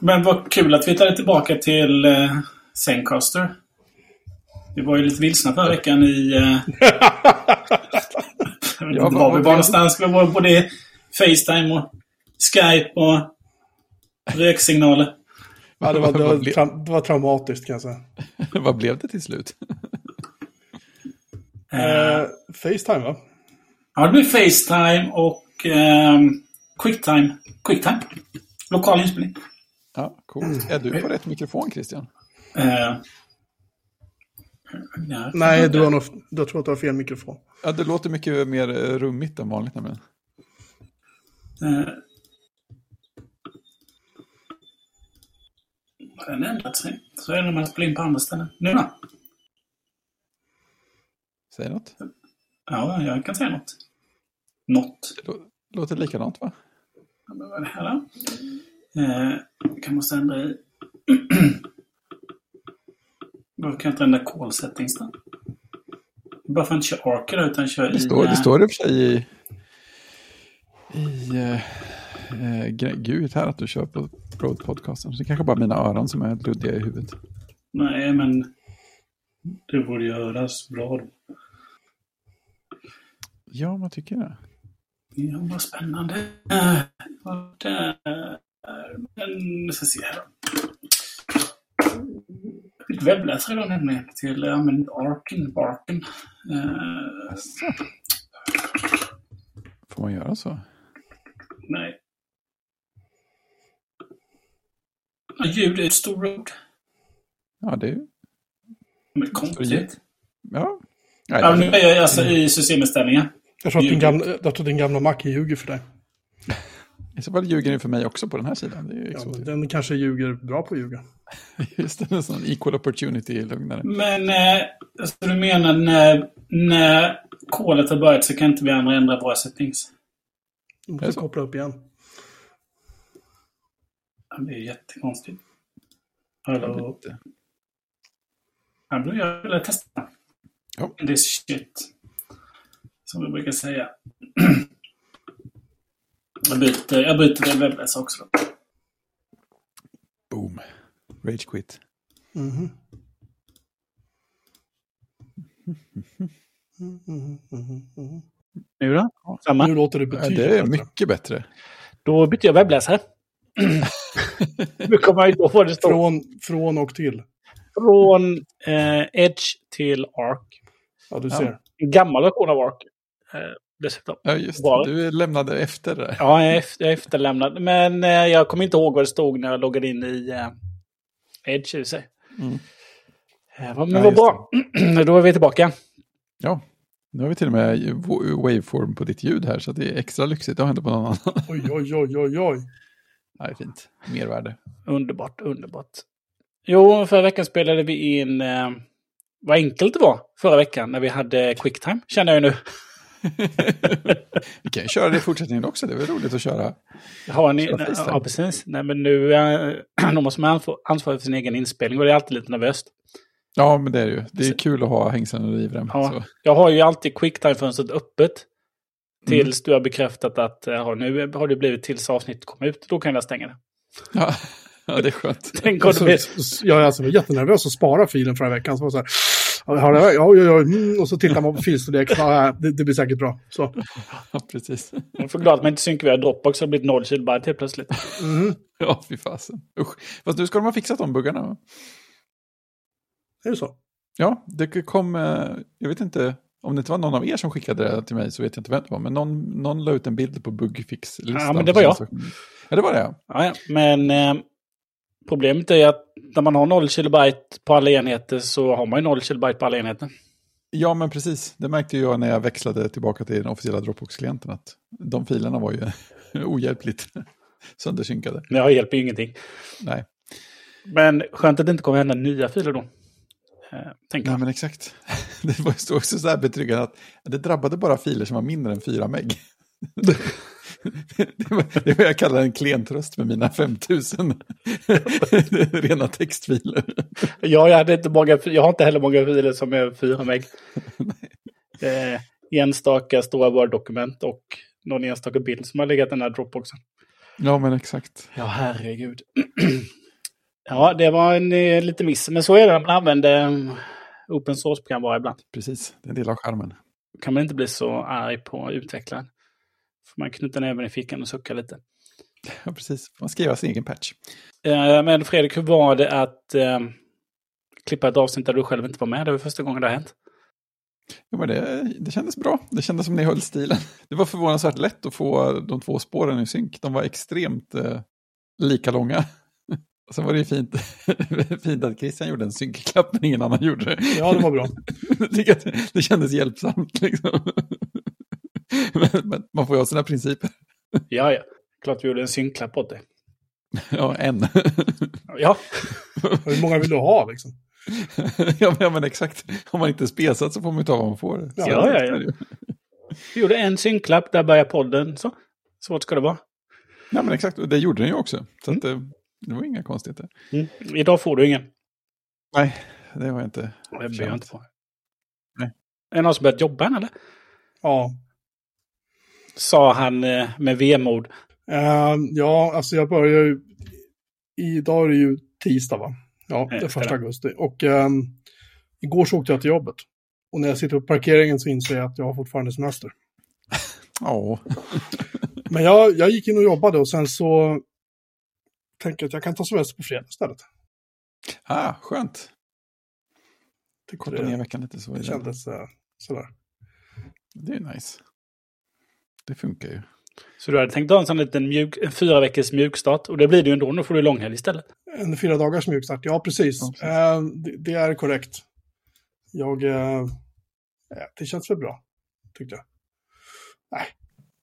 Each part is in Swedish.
Men vad kul att vi tar tillbaka till eh, Zencaster. Vi var ju lite vilsna förra veckan i... Eh, jag vet Ja, inte var vi var någonstans. Vi var både Facetime och Skype och röksignaler. Ja, det, var, det, var, blev- tra- det var traumatiskt kan jag säga. Vad blev det till slut? Eh, Eh, Facetime va? ja, det blir Facetime och eh, Quicktime. Quicktime. Lokal inspelning. Ja, coolt. Är du på rätt mikrofon, Christian? Eh, ja, Nej, du har nog, jag tror att du har fel mikrofon. Ja, det låter mycket mer eh, rummigt än vanligt nämligen. Eh, har den ändrat sig? Så är det när man spelar in på andra ställen. Nu då? Säg något. Ja, jag kan säga något. Något. Det lå- låter likadant, va? Ja, men vad är det här då? Eh, kan måste ändra i... Varför kan jag inte ändra call settings då? Bara för att inte kör Arker utan kör Det i... står, eh, det står i och för sig i, i eh, eh, Gud här att du kör på Broad Podcasten. Så det kanske bara mina öron som är luddiga i huvudet. Nej, men... Det borde göras bra då. Ja, vad tycker du? Ja, vad spännande. Eh, vad där. Men, vi ska se här. Jag fick webbläsare idag nämligen till, ja men Arken, Barken. Eh. Får man göra så? nej. Ja, Ljud är ett stor road. Ja, det är ju... Men konstigt. Ja. Nej, Ja, nu det, är jag alltså i systeminställningar. Jag tror, att din gamla, jag tror att din gamla Mac ljuger för dig. I så fall ljuger ni för mig också på den här sidan. Det är ju Ja, den kanske ljuger bra på att ljuga. Just det, en sån equal opportunity-lugnare. Men, eh, alltså du menar när, när kolet har börjat så kan inte vi andra ändra våra settings? Du måste koppla upp igen. Ja, det är jättekonstigt. Hallå? Ja, då gör jag det. Testa. Ja. This shit. Som vi brukar säga. jag byter, jag byter till webbläsare också. Då. Boom. Rage quit. Mhm, mhm. Nu då? Samma. Nu låter det Ja, betydligt det är bättre. mycket bättre. Då bytte jag webbläsare. nu kommer jag inte vad det står. Från, från och till. Från eh, Edge till Arc. Ja, du Ja. ser. En gammal version av Arc. Eh, dessutom. Ja, just Var- det. Du lämnade efter det. Ja, jag efter, jag är efterlämnad. Men eh, jag kommer inte ihåg vad det stod när jag loggade in i eh, Edge i sig. Mm. Eh, men Ja, vad bra. Då är vi tillbaka. Ja. Nu har vi till och med wa- waveform på ditt ljud här, så det är extra lyxigt. Det har inte på någon annan. Oj, oj, oj, oj, oj. Det är fint. Mervärde. Underbart, underbart. Jo, förra veckan spelade vi in... Eh, vad enkelt det var förra veckan när vi hade quicktime, känner jag nu. Vi kan ju köra det i fortsättningen också. Det är väl roligt att köra. Har ni, Köra FaceTime. ja, precis. Nej, men nu de måste man ansvar- ansvara för sin egen inspelning och det är alltid lite nervöst. Ja, men det är ju. Det är kul att ha hängslen och livrem. Ja. Så. Jag har ju alltid quicktime-fönstret öppet. Mm. Tills du har bekräftat att eh, ja, nu har det blivit tills avsnittet kommer ut. Då kan jag stänga det. Ja. ja, det är skönt. Tänk om Alltså, jag är alltså jättenervös att spara filen förra veckan. Så var så här, ja, har det- ja, ja, ja, mm, och så tittar man på filstorlek. Ja, det, det blir säkert bra. Så. Ja, precis. Jag är för glad att man inte synkar via Dropbox. Det har blivit noll kilobyte helt plötsligt. Mhm. Ja, fy fasen. Usch. Fast nu ska de ha fixat de buggarna. Är det så? Ja, det kom, eh, jag vet inte, om det inte var någon av er som skickade det till mig så vet jag inte vem det var. Men någon, någon la ut en bild på bugfix-listan. Ja, men det var jag. Ja, det var det. Ja, ja. Men eh, problemet är att när man har 0 kilobyte på alla enheter så har man ju 0 kilobyte på alla enheter. Ja, men precis. Det märkte jag när jag växlade tillbaka till den officiella Dropbox-klienten. Att de filerna var ju ohjälpligt söndersynkade. Men det hjälper ju ingenting. Nej. Men skönt att det inte kommer hända nya filer då. Eh, tänker Nej, jag. men exakt. Det var också så här betryggande att det drabbade bara filer som var mindre än 4 meg. Det det var jag kallar en klentröst med mina 5000 rena textfiler. Ja, jag, hade inte många, jag har inte heller många filer som är 4 meg. eh, enstaka stora Word-dokument och någon enstaka bild som har legat i den här Dropboxen. Ja, men exakt. Ja, herregud. ja, det var en eh, lite miss. Men så är det när man använder eh, open source-programvara ibland. Precis, det är en del av skärmen. kan man inte bli så arg på utvecklaren. Får man knyta näven i fickan och sucka lite. Ja, precis. Man skriver sin egen patch. Eh, Men Fredrik, hur var det att eh, klippa ett avsnitt där du själv inte var med? Det var första gången det har hänt. Ja, men det, det kändes bra. Det kändes som ni höll stilen. Det var förvånansvärt lätt att få de två spåren i synk. De var extremt eh, lika långa. Och sen var det ju fint, fint att Christian gjorde en synkklapp men ingen annan gjorde det. Ja, det var bra. Det kändes hjälpsamt. Liksom. Men, men man får ju ha sina principer. Ja, ja. Klart vi gjorde en synklapp åt dig. Ja, en. Ja, Hur många vill du ha liksom? Ja, men, ja, men exakt. Om man inte är spesad så får man ju ta vad man får. Ja, ja, ja. det vi gjorde en synklapp, där börjar podden. Så svårt ska det vara. Ja, men exakt. Och det gjorde den ju också. Så att, det, det var inga konstigheter. Mm. Idag får du ingen. Nej, det var jag inte. Det blir jag inte på. Nej. Är det någon som börjat jobba än eller? Ja. Sa han eh, med vemod. Eh, ja, alltså jag börjar ju... Idag är det ju tisdag va? Ja, det är första augusti. Och ehm, igår så åkte jag till jobbet. Och när jag sitter på parkeringen så inser jag att jag har fortfarande semester. Ja, Men jag, jag gick in och jobbade och sen så tänker jag att jag kan ta semester på fredag istället. ah, skönt. Tyckte Korta ner det, veckan lite så. det det- kändes eh, sådär. Det är nice. Det funkar ju. Så du hade tänkt ha en sån liten mjuk, en fyra veckors mjukstart. Och det blir det ju ändå. Nu får du långhelg istället. En fyra dagars mjukstart, ja precis. Ja, precis. Eh, det, det är korrekt. Jag... Eh, det känns väl bra, tyckte jag. Nej,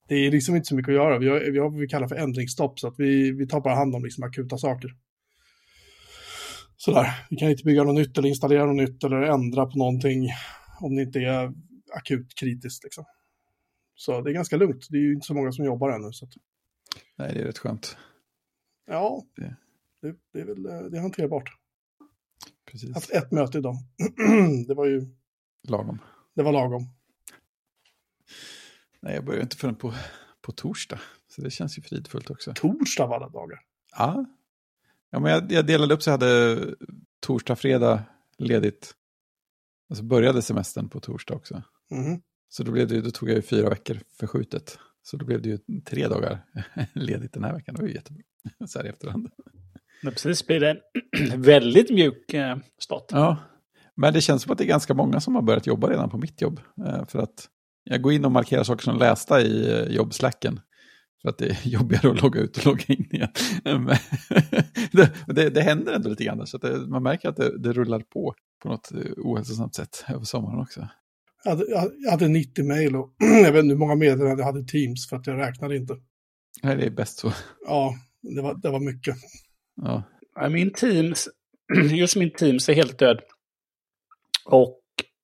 det är liksom inte så mycket att göra. Vi har, vi har vad vi kallar för ändringsstopp, så att vi, vi tar bara hand om liksom akuta saker. Sådär, vi kan inte bygga något nytt eller installera något nytt eller ändra på någonting om det inte är akut kritiskt. Liksom. Så det är ganska lugnt. Det är ju inte så många som jobbar ännu. Så att, Nej, det är rätt skönt. ja, Det- det, det är väl det är hanterbart. Precis. haft ett möte idag. det var ju Lagom. det var lagom. Nej, jag börjar inte förrän på, på torsdag. Så det känns ju fridfullt också. Torsdag av alla dagar. Ja. Ja, men jag, jag delade upp så jag hade torsdag, fredag ledigt. Och så började semestern på torsdag också. Mhm. Så då, blev det, då tog jag ju fyra veckor förskjutet. Så då blev det ju tre dagar ledigt den här veckan. Det var ju jättebra. Så här i efterhand. Men precis blir det en väldigt mjuk eh, start. Ja, men det känns som att det är ganska många som har börjat jobba redan på mitt jobb. Eh, För att jag går in och markerar saker som lästa i eh, jobbslacken. För att det är jobbigare att logga ut och logga in igen. Men det, det, det händer ändå lite grann. Så det, man märker att det, det rullar på på något ohälsosamt sätt över sommaren också. Jag hade, jag hade 90 mejl och jag vet inte hur många meddelanden jag hade Teams för att jag räknade inte. Nej, det är bäst så. Ja, det var, det var mycket. Ja, Min Teams, just min Teams är helt död. Och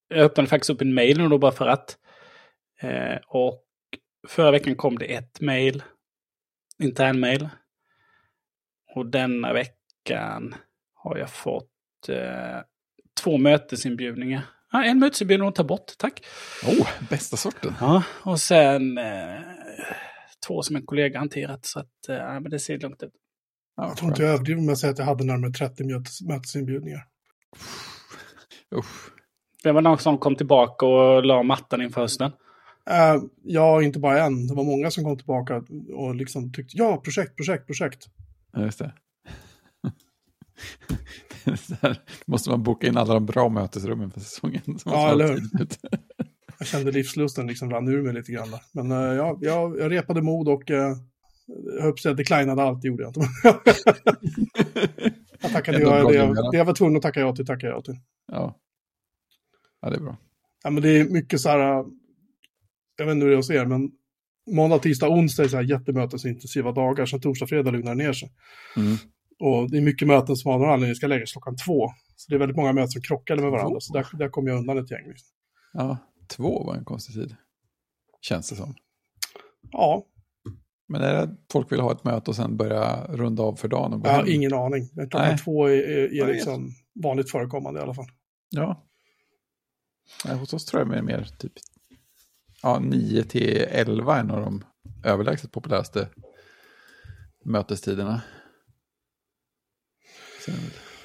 jag öppnade faktiskt upp en mail nu då bara för att. Eh, och förra veckan kom det ett mail. Internmail. Och denna veckan har jag fått eh, två mötesinbjudningar. Ja, en mötesinbjudan att ta bort, tack. oh, bästa sorten. Ja, och sen eh, två som en kollega hanterat. Så att, eh, men det ser lugnt ut. Ja, Jag tror inte jag överdriver med att säga att jag hade närmare 30 mötes, mötesinbjudningar. Usch. Det var någon som kom tillbaka och la mattan inför hösten. Uh, ja, inte bara en. Det var många som kom tillbaka och liksom tyckte ja, projekt, projekt, projekt. Ja, just det. Det är så här, måste man boka in alla de bra mötesrummen för säsongen. Ja, eller hur? Jag kände livslusten liksom rann ur mig lite grann. Där. Men eh, ja, jag, jag repade mod och uh, jag höll säga declinade allt, det gjorde jag inte. jag tackade Ändå ja, bra det, jag, det jag var tvungen att tacka ja till, tackade jag till. Ja. ja, det är bra. Ja, men det är mycket så här, äh, jag vet inte hur det är hos er, men måndag, tisdag, onsdag är så här jättemötesintensiva dagar, sen torsdag, fredag lugnar det ner sig. Mm. Och det är mycket möten som av någon anledning ska läggas klockan två. Så det är väldigt många möten som krockade med varandra, så där, där kom jag undan ett gäng. Liksom. Ja, två var en konstig tid. Känns det som. Ja, Men är det att folk vill ha ett möte och sen börja runda av för dagen? Och gå jag har hem? ingen aning. Klockan Nej. två är, är, är liksom vanligt förekommande i alla fall. Ja. Nej, hos oss tror jag det är mer typ ja, 9 till 11 är en av de överlägset populäraste mötestiderna. Sen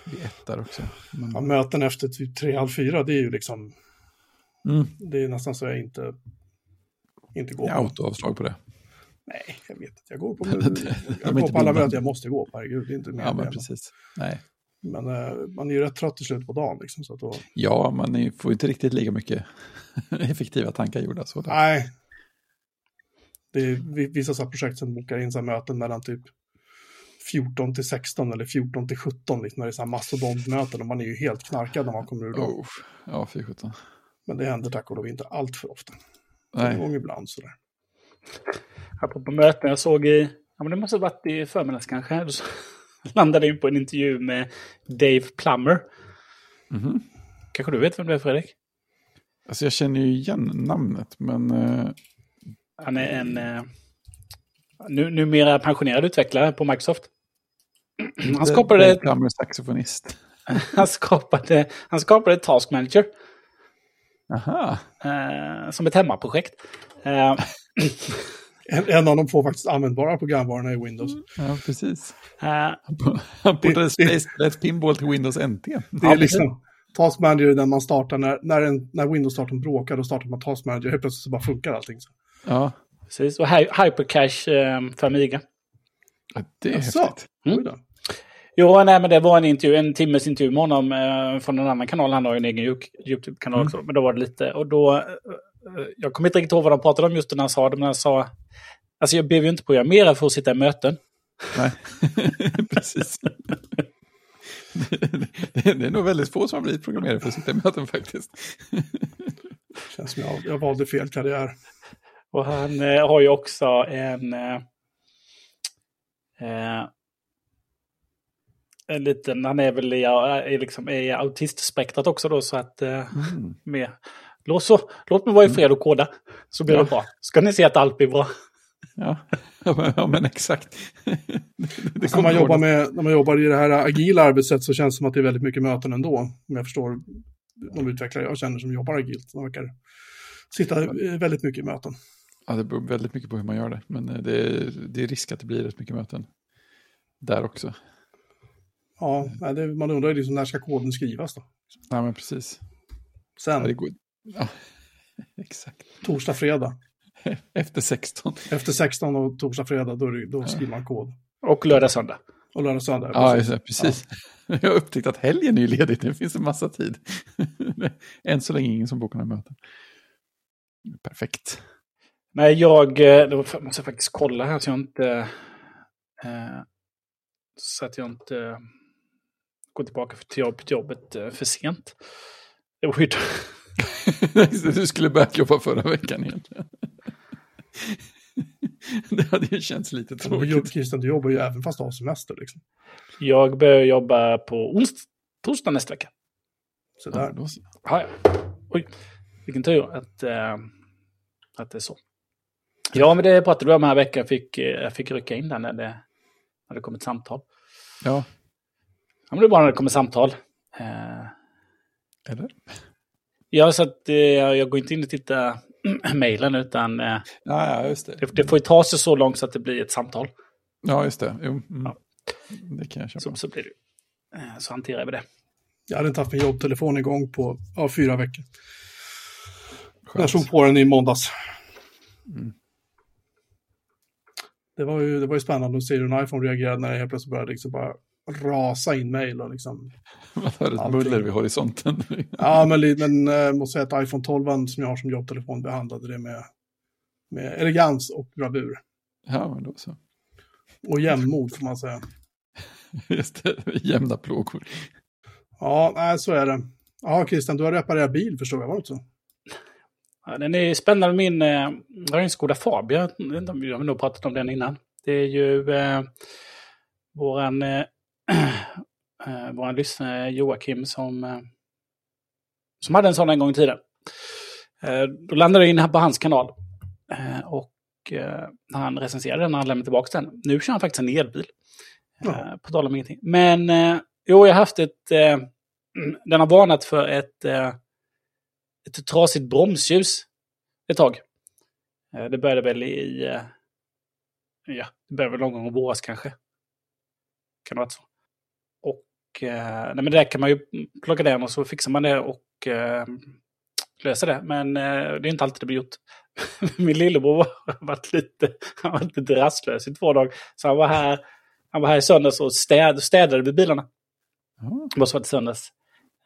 vid ett där också. Men, Ja, möten efter typ tre, halv fyra, det är ju liksom, mm, det är nästan så jag inte, inte går är på. autoavslag på det. Nej, jag vet inte. Jag går på, jag går på alla möten jag måste gå på, herregud. Det är inte mer Ja, men precis. Nej. Men eh, man är ju rätt trött i slutet på dagen. Liksom, så att då, Ja, man får inte riktigt lika mycket effektiva tankar gjorda. Så där. nej. Det är vi- vissa så projekt som bokar in så möten mellan typ 14 till 16 eller 14 till 17, liksom, när det är så här mastodontmöten och man är ju helt knarkad när man kommer ur dem. Oh, ja, fy sjutton. Men det händer tack och lov inte allt för ofta. En Nej. gång ibland sådär. Apropå möten, jag såg i, ja men det måste ha varit i förmiddags kanske, så landade in på en intervju med Dave Plummer. Mhm. Kanske du vet vem det är Fredrik? Alltså jag känner ju igen namnet, men eh, Han är en eh, nu, numera pensionerad utvecklare på Microsoft. Han skapade, saxofonist. han skapade, han skapade Task Manager Aha, eh, som ett hemmaprojekt. Eh, En, en av de få faktiskt användbara programvarorna i Windows. ja precis. eh, Han portade det- Space Let's Pinball till Windows NT. Det är liksom Task Manager är den man startar när, när, en, när Windows-starten bråkar, då startar man Task Manager. Helt plötsligt så bara funkar allting. Så. Ja, precis, och Hy- Hypercache eh, för Amiga. ja, det är Jaså? häftigt. Mm. Jo, nej, men det var en intervju, en timmes intervju med honom eh, från en annan kanal. Han har ju en egen YouTube-kanal Mm. också. Men då var det lite, och då... Eh, eh, jag kommer inte riktigt ihåg vad de pratade om just när han sa det, men han sa... Alltså jag behöver ju inte programmera för att sitta i möten. Nej, precis. Det, det är nog väldigt få som har blivit programmerare för att sitta i möten faktiskt. Känns som jag, jag valde fel karriär. Och han eh, har ju också en... Eh, eh, en liten, han är väl i, är liksom i autistspektrat också då, så att... Eh, Mm. med. Låt, så, låt mig vara i fred och koda, så blir Ja. det bra. Ska ni se att allt blir bra. Ja. Ja, men, ja, men exakt. Det, det När man, jobbar med, när man jobbar i det här agila arbetssättet så känns det som att det är väldigt mycket möten ändå. Om jag förstår de utvecklare jag känner som jobbar agilt. De verkar sitta eh, väldigt mycket i möten. Ja, det beror väldigt mycket på hur man gör det. Men eh, det är, det är risk att det blir rätt mycket möten där också. Ja, det, man undrar ju liksom när ska koden skrivas då? Nej, men precis. Ja, det Sen, går... ja, exakt. torsdag, fredag. Efter 16. Efter 16 och torsdag, fredag, då, då skriver man kod. Och lördag, söndag. Och lördag, söndag. Ja, precis. det, precis. Jag har upptäckt att helgen är ju ledigt. Det finns en massa tid. Än så länge ingen som bokar några möten. Perfekt. Nej, jag eh, då måste jag faktiskt kolla här så jag inte... Eh, så att jag inte går tillbaka till jobb, till jobbet eh, för sent. Det var ju... Du skulle börjat jobba förra veckan egentligen. Det hade ju känts lite tråkigt. Christian, du jobbar ju även fast du har semester. Liksom. Jag börjar jobba på ons- torsdag nästa vecka. Så Ja, där. Ja, ja. Oj, vilken tur att, eh, att det är så. Ja, men det pratade vi om här veckan. Jag fick, eh, jag fick rycka in där när det, när det kom ett samtal. Ja, Ja, men det är bara när det kommer samtal. Eh, eller? ja, så att eh, jag går inte in och tittar mejlen utan eh, Ja, ja, just det. det, det får ju ta sig så långt så att det blir ett samtal. Ja, just det. Jo, mm. Ja. Det kan jag köpa. Så, så blir det. Eh, så hanterar vi det. Jag hade inte haft min jobbtelefon igång på ja, fyra veckor. Jag Skönt. slog på den i måndags. Mm. Det var, ju, det var ju spännande att se hur en iPhone reagerade när det helt plötsligt började liksom bara rasa in mejl och liksom. Man hör ett Allting. muller vid horisonten. Ja, men, men jag måste säga att iPhone 12 som jag har som jobbtelefon behandlade det med, med elegans och bravur. Ja, men då så. Och jämnmod får man säga. Just det, jämna plågor. Ja, nej, så är det. Ja, Christian, du har reparerat bil förstår jag, var det så? Ja, den är spännande. Min, eh, jag har en Skoda Fabia. Jag har nog pratat om den innan. Det är ju eh, våran, eh, eh, våran lyssnare Joakim som, eh, som hade en sån en gång i tiden. Eh, då landade jag in här på hans kanal. Och han recenserade den när han lämnade tillbaka den. Nu kör han faktiskt en elbil. Ja. På tal om ingenting. Men jo, jag har haft ett... Den har varnat för ett... Ett trasigt bromsljus ett tag. Eh, Det började väl i... eh, Ja, Det började väl någon gång i våras kanske. Kan det ha varit så. Och eh, nej, men där kan man ju plocka den och så fixar man det och eh, löser det. Men eh, det är inte alltid det blir gjort. Min lillebror har varit lite, han var lite rastlös i två dagar. Så han var här, han var här i söndags och städ, städade vid bilarna. Ja. Det måste varit i söndags.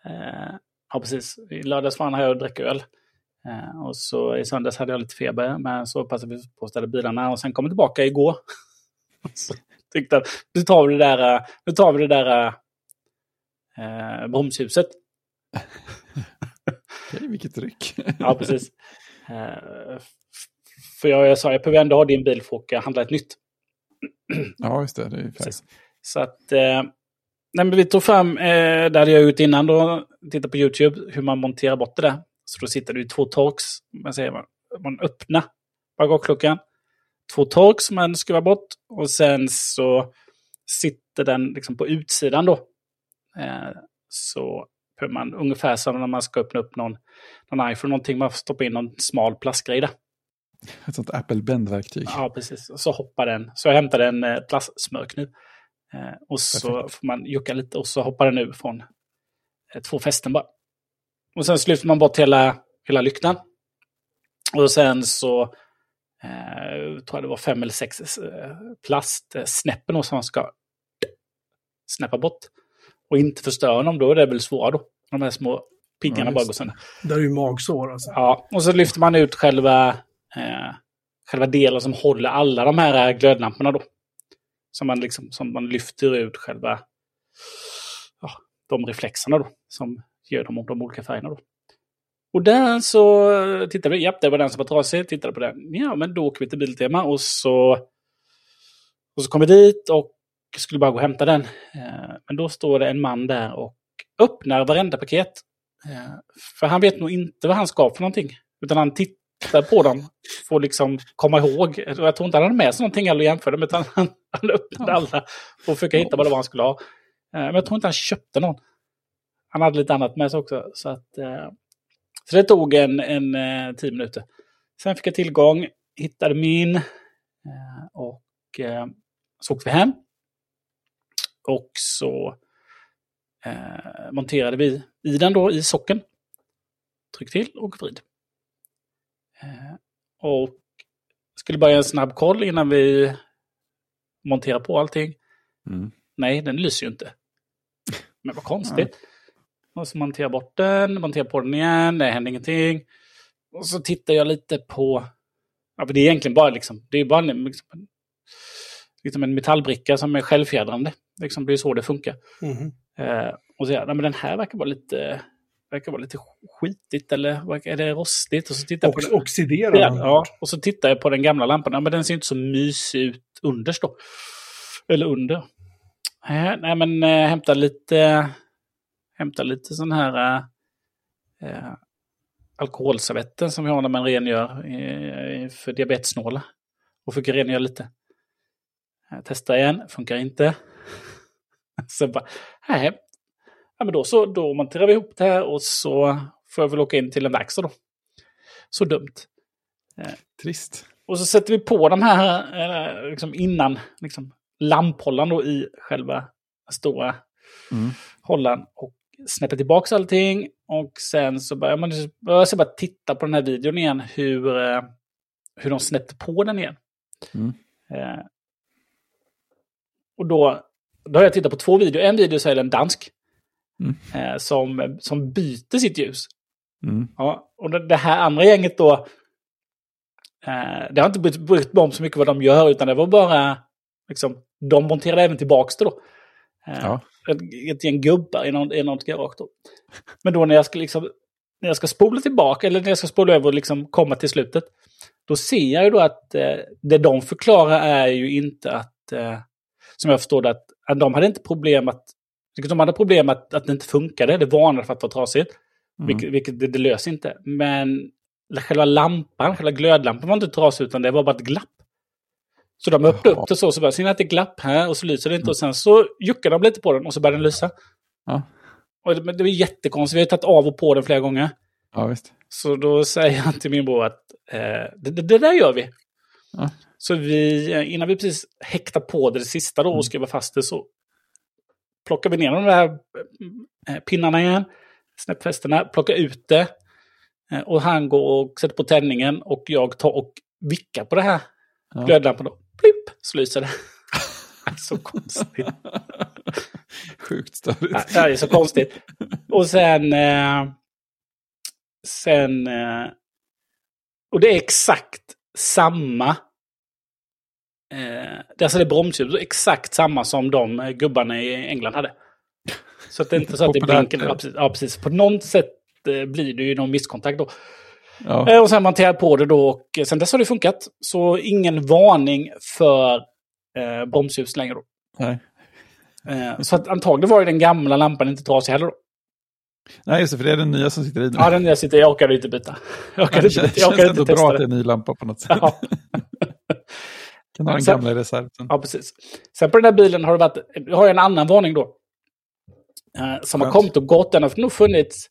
Eh, ja, precis. I lördags var han här och drack öl. Eh, och så i söndags hade jag lite feber, men så passade vi på att ställa bilarna och sen kom jag tillbaka igår. så tyckte att nu tar vi det där, eh, nu tar vi det där eh, bromshuset. Okej, vilket ryck. Ja, precis. Eh, för jag, jag sa, jag behöver ändå ha din bil för att handla ett nytt. ja, just det. det är. Precis. Så att... Eh, nej, men vi tog fram, eh, det hade jag gjort innan då, titta på YouTube, hur man monterar bort det där. Så då sitter det ju två torks, man säger man, man öppnar bagageluckan. Två torks man skruvar bort och sen så sitter den liksom på utsidan då. Eh, så behöver man ungefär som när man ska öppna upp någon, någon iPhone, någonting, man får stoppa in någon smal plastgrej där. Ett sånt Apple-bändverktyg. Ja, precis. Så hoppar den. Så jag hämtade en eh, plastsmörkniv. Eh, och så Perfekt. får man jucka lite och så hoppar den ur från eh, två fästen bara. Och sen lyfter man bort hela, hela lyktan. Och sen så eh, tror jag det var fem eller sex eh, plastsnäppen då som man ska snäppa bort. Och inte förstöra dem, då är det väl svåra då. De här små piggarna Ja, bara går sönder. Det är ju magsår alltså. Ja, och så lyfter man ut själva, eh, själva delen som håller alla de här eh, glödlamporna då. Som man, liksom, som man lyfter ut själva ja, de reflexerna då. Som gör de, de olika färgerna då. Och där så eh, tittade vi, ja det var den som var trasig, tittade på den. Ja men då åker vi till Biltema och så, och så kom vi dit och skulle bara gå och hämta den. Eh, men då står det en man där och öppnar varenda paket. Eh, för han vet nog inte vad han ska för någonting. Utan han tittar på dem för att liksom komma ihåg. Och Jag tror inte han hade med sig någonting eller jämförde utan han, han öppnade alla för att försöka hitta vad det var han skulle ha. Eh, Men jag tror inte han köpte någon. Han hade lite annat med sig också. Så, att, eh, så det tog en, en eh, tio minuter. Sen fick jag tillgång, hittade min och så åkte vi hem. Och så monterade vi i den då i socken. Tryck till och vrid. Eh, och skulle bara göra en snabb koll innan vi monterar på allting. Mm. Nej, den lyser ju inte. Men vad konstigt. Och så monterar jag bort den, monterar på den igen, det händer ingenting. Och så tittar jag lite på... Ja, för det är egentligen bara liksom, det är bara liksom, liksom en metallbricka som är självfjädrande. Liksom, det är så det funkar. Mhm. Eh, och så nej men den här verkar vara lite, verkar vara lite skitigt eller är det rostigt? Och så tittar på Ox den. oxiderar den. ja, och så tittar jag på den gamla lampan. Ja, men den ser inte så mysig ut underst då. Eller under. Eh, nej, men eh, hämta lite, hämta lite sån här eh, alkoholservetter som vi har när man rengör eh, för diabetessnåla. Och försöker rengöra lite. Eh, testa igen, funkar inte. så bara, nej. Ja, men då så, då monterar vi ihop det här och så får jag väl åka in till en verkstad då. Så dumt. Trist. Och så sätter vi på de här eh, liksom innan liksom, lamphållaren då i själva stora Mm. hållaren. Och snäpper tillbaka allting. Och sen så börjar man jag ska bara titta på den här videon igen. Hur, eh, hur de snäppte på den igen. Mm. Eh, och då, då har jag tittat på två videor. En video så är det en dansk. Mm. Eh, som, som byter sitt ljus. Mm. Ja, och det, här andra gänget då. Eh, det har inte brytt, brytt mig om så mycket vad de gör, utan det var bara... Liksom, de monterade även tillbaka det då. Eh, Ja. ett, ett gäng gubbar i, någon, i något garage då. Men då när jag ska liksom... När jag ska spola tillbaka, eller när jag ska spola över och liksom komma till slutet. Då ser jag ju då att eh, det de förklarar är ju inte att... Eh, som jag förstår det, att, att de hade inte problem att... De hade problem att, att det inte funkade, det varnade för att det var trasigt. Mm. Vilket, vilket det, det löser inte. Men själva lampan, själva glödlampan var inte trasig utan det var bara ett glapp. Så de öppnade Jaha. upp det så, så bara, ser ni att det är glapp här och så lyser det inte. Och sen så juckar de lite på den och så börjar den lysa. Ja. Och det, men det var jättekonstigt, vi har tagit av och på den flera gånger. ja, visst. Så då säger jag till min bror att eh, det, det, det där gör vi. Ja. Så vi, eh, innan vi precis häktar på det, det sista då och skruvar fast det så plockar vi ner de där eh, pinnarna igen, snäppfästena, plockar ut det. eh, Och han går och sätter på tändningen och jag tar och vickar på det här Ja. glödlampan. Plipp, så lyser det. så konstigt. Sjukt störigt. Ja, det är så konstigt. Och sen... Eh, sen... Eh, och det är exakt samma... Eh, det alltså det är bromsljud, exakt samma som de eh, gubbarna i England hade. Så att det är inte så att det blinkar. ja. Precis, ja, precis. På något sätt eh, blir det ju någon misskontakt då. Ja. Eh, Och sen monterar jag på det då och sen dess har det funkat. Så ingen varning för eh, bromsljus längre då. Nej. Eh, så att antagligen var ju den gamla lampan inte trasig heller då. Nej, just det, för det är den nya som sitter i nu. Ja, den där sitter jag orkade inte byta. Jag Ja, orkade det inte, jag känns orkade ändå inte bra testa att det är det. en ny lampa på något sätt. Ja, Kan ha den gamla i reserven. ja, precis. Sen på den här bilen har det varit, har jag en annan varning då. Eh, som har kommit och gått. Den har nog funnits,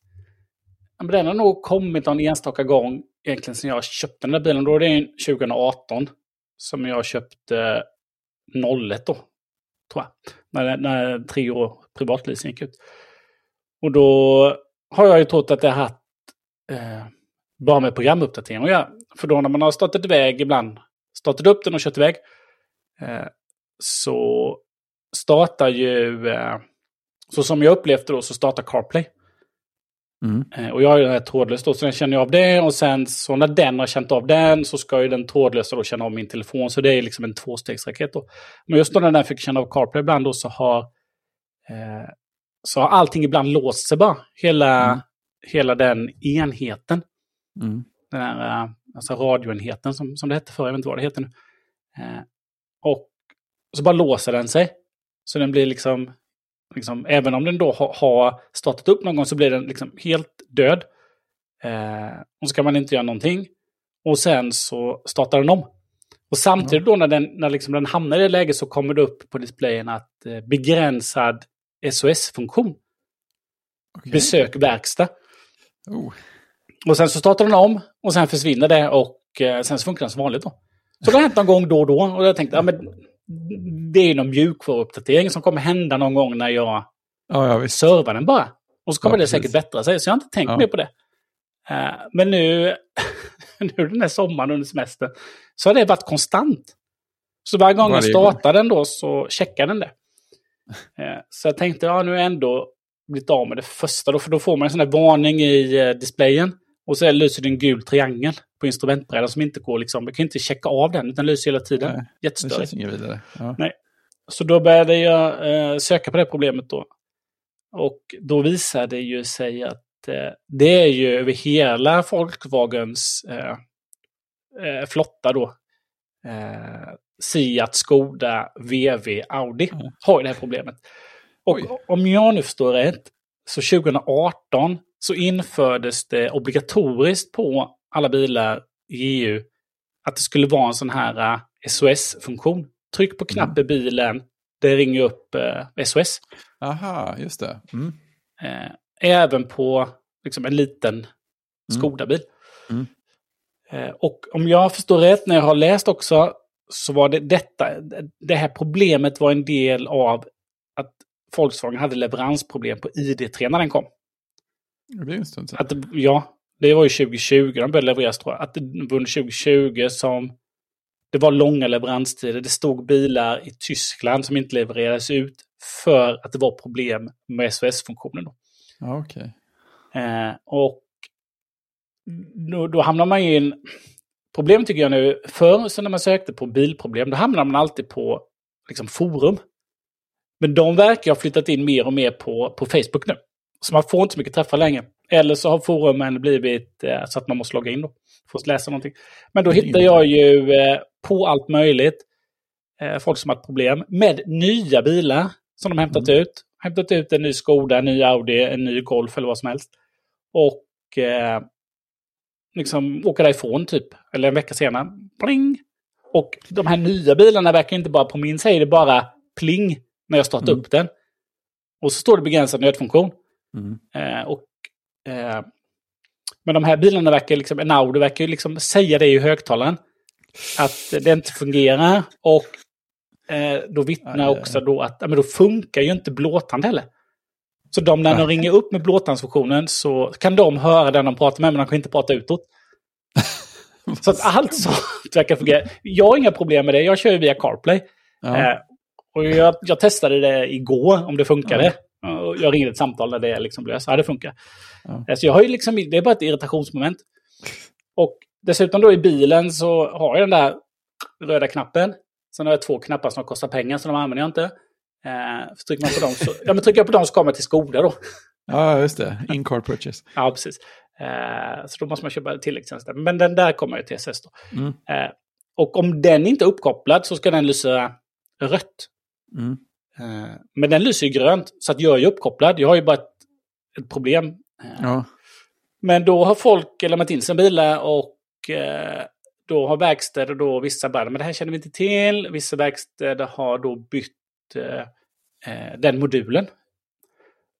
den har nog kommit någon enstaka gång egentligen sen jag köpte den här bilen. Då är det en 2018 som jag köpte 01 då, tror jag. När, när tre år privatleasing gick ut. Och då har jag ju trott att det har haft eh, bara med programuppdatering att göra. För då när man har startat iväg ibland, startat upp den och kört iväg, eh, så startar ju, eh, så som jag upplevde då, så startar CarPlay. Mm. Eh, och jag har ju den här trådlöst då, så den känner jag av det. Och sen så när den har känt av den så ska ju den trådlösa då känna av min telefon. Så det är liksom en tvåstegsraket då. Men just då när den fick känna av CarPlay ibland då så har, så har allting ibland låst sig bara. Hela, Mm. hela den enheten. Mm. Den här alltså radioenheten som, som det hette förr, jag vet inte vad det heter nu. Eh, och så bara låser den sig. Så den blir liksom, liksom även om den då ha- har startat upp någon gång så blir den liksom helt död. Eh, och så kan man inte göra någonting. Och sen så startar den om. Och samtidigt då när den, när liksom den hamnar i det läget så kommer det upp på displayen att eh, begränsad SOS-funktion. Okej. Besök verkstad. Oh. Och sen så startar den om och sen försvinner det och eh, sen så funkar den som vanligt då. Så det har hänt någon gång då och då och jag tänkte, ja men det är någon mjukvaruuppdatering som kommer hända någon gång när jag Ja, ja, visst. servar den bara. Och så kommer Ja, det säkert bättra sig, så jag har inte tänkt Ja. mer på det. Eh, men nu, nu den här sommaren under semestern, så har det varit konstant. Så varje gång jag gång. startar den då så checkar den det. Eh, så jag tänkte, ja nu har jag ändå blivit av med det första då, för då får man en sån här varning i eh, displayen. Och så lyser det en gul triangel på instrumentbrädan som inte går liksom, jag kan inte checka av den, utan lyser hela tiden. Nej, Det Jättestörigt. känns inget vidare. Ja. Så då började jag eh, söka på det problemet då. Och då visade det ju sig att eh, det är ju över hela Volkswagens eh, eh, flotta då. Eh, Seat, Skoda, VW, Audi Mm. har ju det här problemet. Och Oj. om jag nu förstår rätt, så 2018 så infördes det obligatoriskt på alla bilar i EU att det skulle vara en sån här eh, SOS-funktion. Tryck på knapp i bilen, det ringer upp eh, SOS. Aha, just det. Mm. Eh, även på liksom, en liten Skoda-bil. Mm. Eh, och om jag förstår rätt när jag har läst också så var det detta, det här problemet var en del av att Volkswagen hade leveransproblem på ID3 när den kom. Det är en stund sedan. Att, ja, det var ju 2020 de började levereras tror jag. Att det var under 2020 som det var långa leveranstider. Det stod bilar i Tyskland som inte levererades ut för att det var problem med SOS-funktionen. Ja, okej. Eh, och då, då hamnar man ju i en... Problemet tycker jag nu, förr så när man sökte på bilproblem, då hamnar man alltid på liksom, forum. Men de verkar ha flyttat in mer och mer på, på Facebook nu. Så man får inte så mycket träffar längre. Eller så har forumen blivit eh, så att man måste logga in då. För att läsa någonting. Men då hittar jag ju eh, på allt möjligt eh, folk som har problem med nya bilar som de hämtat ut. Hämtat ut en ny Skoda, en ny Audi, en ny Golf eller vad som helst. Och eh, liksom åka därifrån typ. Eller en vecka senare. Pling! Och de här nya bilarna verkar inte bara, på min säger det bara pling när jag startar Mm. upp den. Och så står det begränsad nödfunktion. Mm. Eh, och, eh, men de här bilarna verkar liksom, en Audi verkar ju liksom säga det i högtalaren. att det inte fungerar. Och eh, då vittnar också då att men då funkar ju inte blåtand heller. Så de, när de ringer upp med blåtandsfunktionen så kan de höra den de pratar med, men de kan inte prata utåt. Så att allt sånt verkar fungera. Jag har inga problem med det, jag kör ju via CarPlay. Ja. Eh, och jag, jag testade det igår, om det funkade. Jag ringde ett samtal där det liksom löst. Ja, det funkar. Ja. Eh, Så jag har ju liksom, det är bara ett irritationsmoment. Och dessutom då i bilen så har jag den där röda knappen. Sen har jag två knappar som kostar pengar, så de använder jag inte. Eh, så trycker man på dem så, ja, men trycker jag på dem så kommer jag till Skoda då. ja, just det. In-car purchase. Ja, precis. Eh, så då måste man köpa tilläggstjänster. Men den där kommer ju till SS då. Mm. Eh, och om den inte är uppkopplad så ska den lysa rött. Mm. Eh, men den lyser ju grönt, så att jag är uppkopplad. Jag har ju bara ett, ett problem. Eh, Ja. Men då har folk lämnat in sina bilar och eh, då har verkstäder då vissa bara, men det här känner vi inte till. Vissa verkstäder har då bytt eh, den modulen.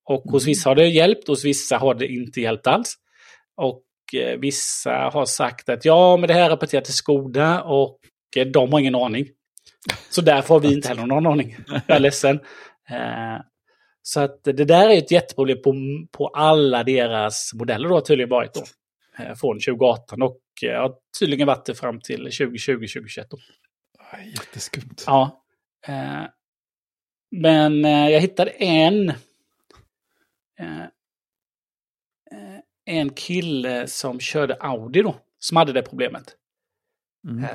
Och hos vissa har det hjälpt, hos vissa har det inte hjälpt alls. Och eh, vissa har sagt att ja, men det här rapporterar till Skoda och eh, de har ingen aning. Så därför har vi inte heller någon aning. Jag är ledsen. Eh, så att det där är ett jätteproblem på, på alla deras modeller då tydligen varit då. Eh, från 2018 och eh, har tydligen varit det fram till 2020-2021. Då. Aj, Jätteskumt. Ja. Men jag hittade en... En kille som körde Audi då, som hade det problemet. Mm.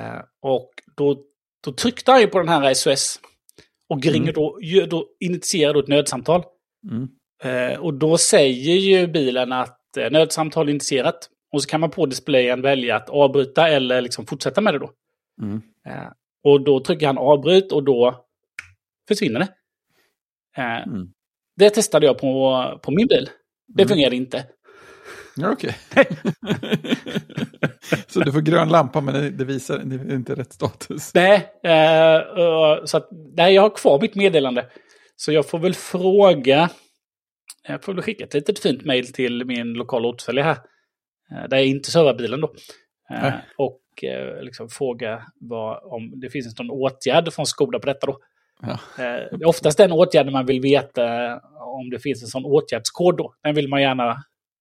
Och då, då tryckte han ju på den här SOS. Och Mm. ringer då, gör- då initierar då ett nödsamtal. Mm. Eh, och då säger ju bilen att eh, nödsamtal initierat. Och så kan man på displayen välja att avbryta eller liksom fortsätta med det då. Mm. Eh, och då trycker han avbryt och då försvinner det. Eh, Mm. Det testade jag på, på min bil. Det Mm. fungerade inte. Ja, okej. så du får grön lampa men det, visar det inte rätt status. Nej, eh, så att, nej, jag har kvar mitt meddelande. Så jag får väl fråga. Jag får väl skicka ett litet fint mejl till min lokala återförsäljare här. eh, Där jag inte servar bilen då. Eh. Och eh, liksom fråga vad, om det finns någon åtgärd från Skoda på detta då. Ja. Eh, oftast den åtgärden man vill veta om det finns en sån åtgärdskod då. Den vill man gärna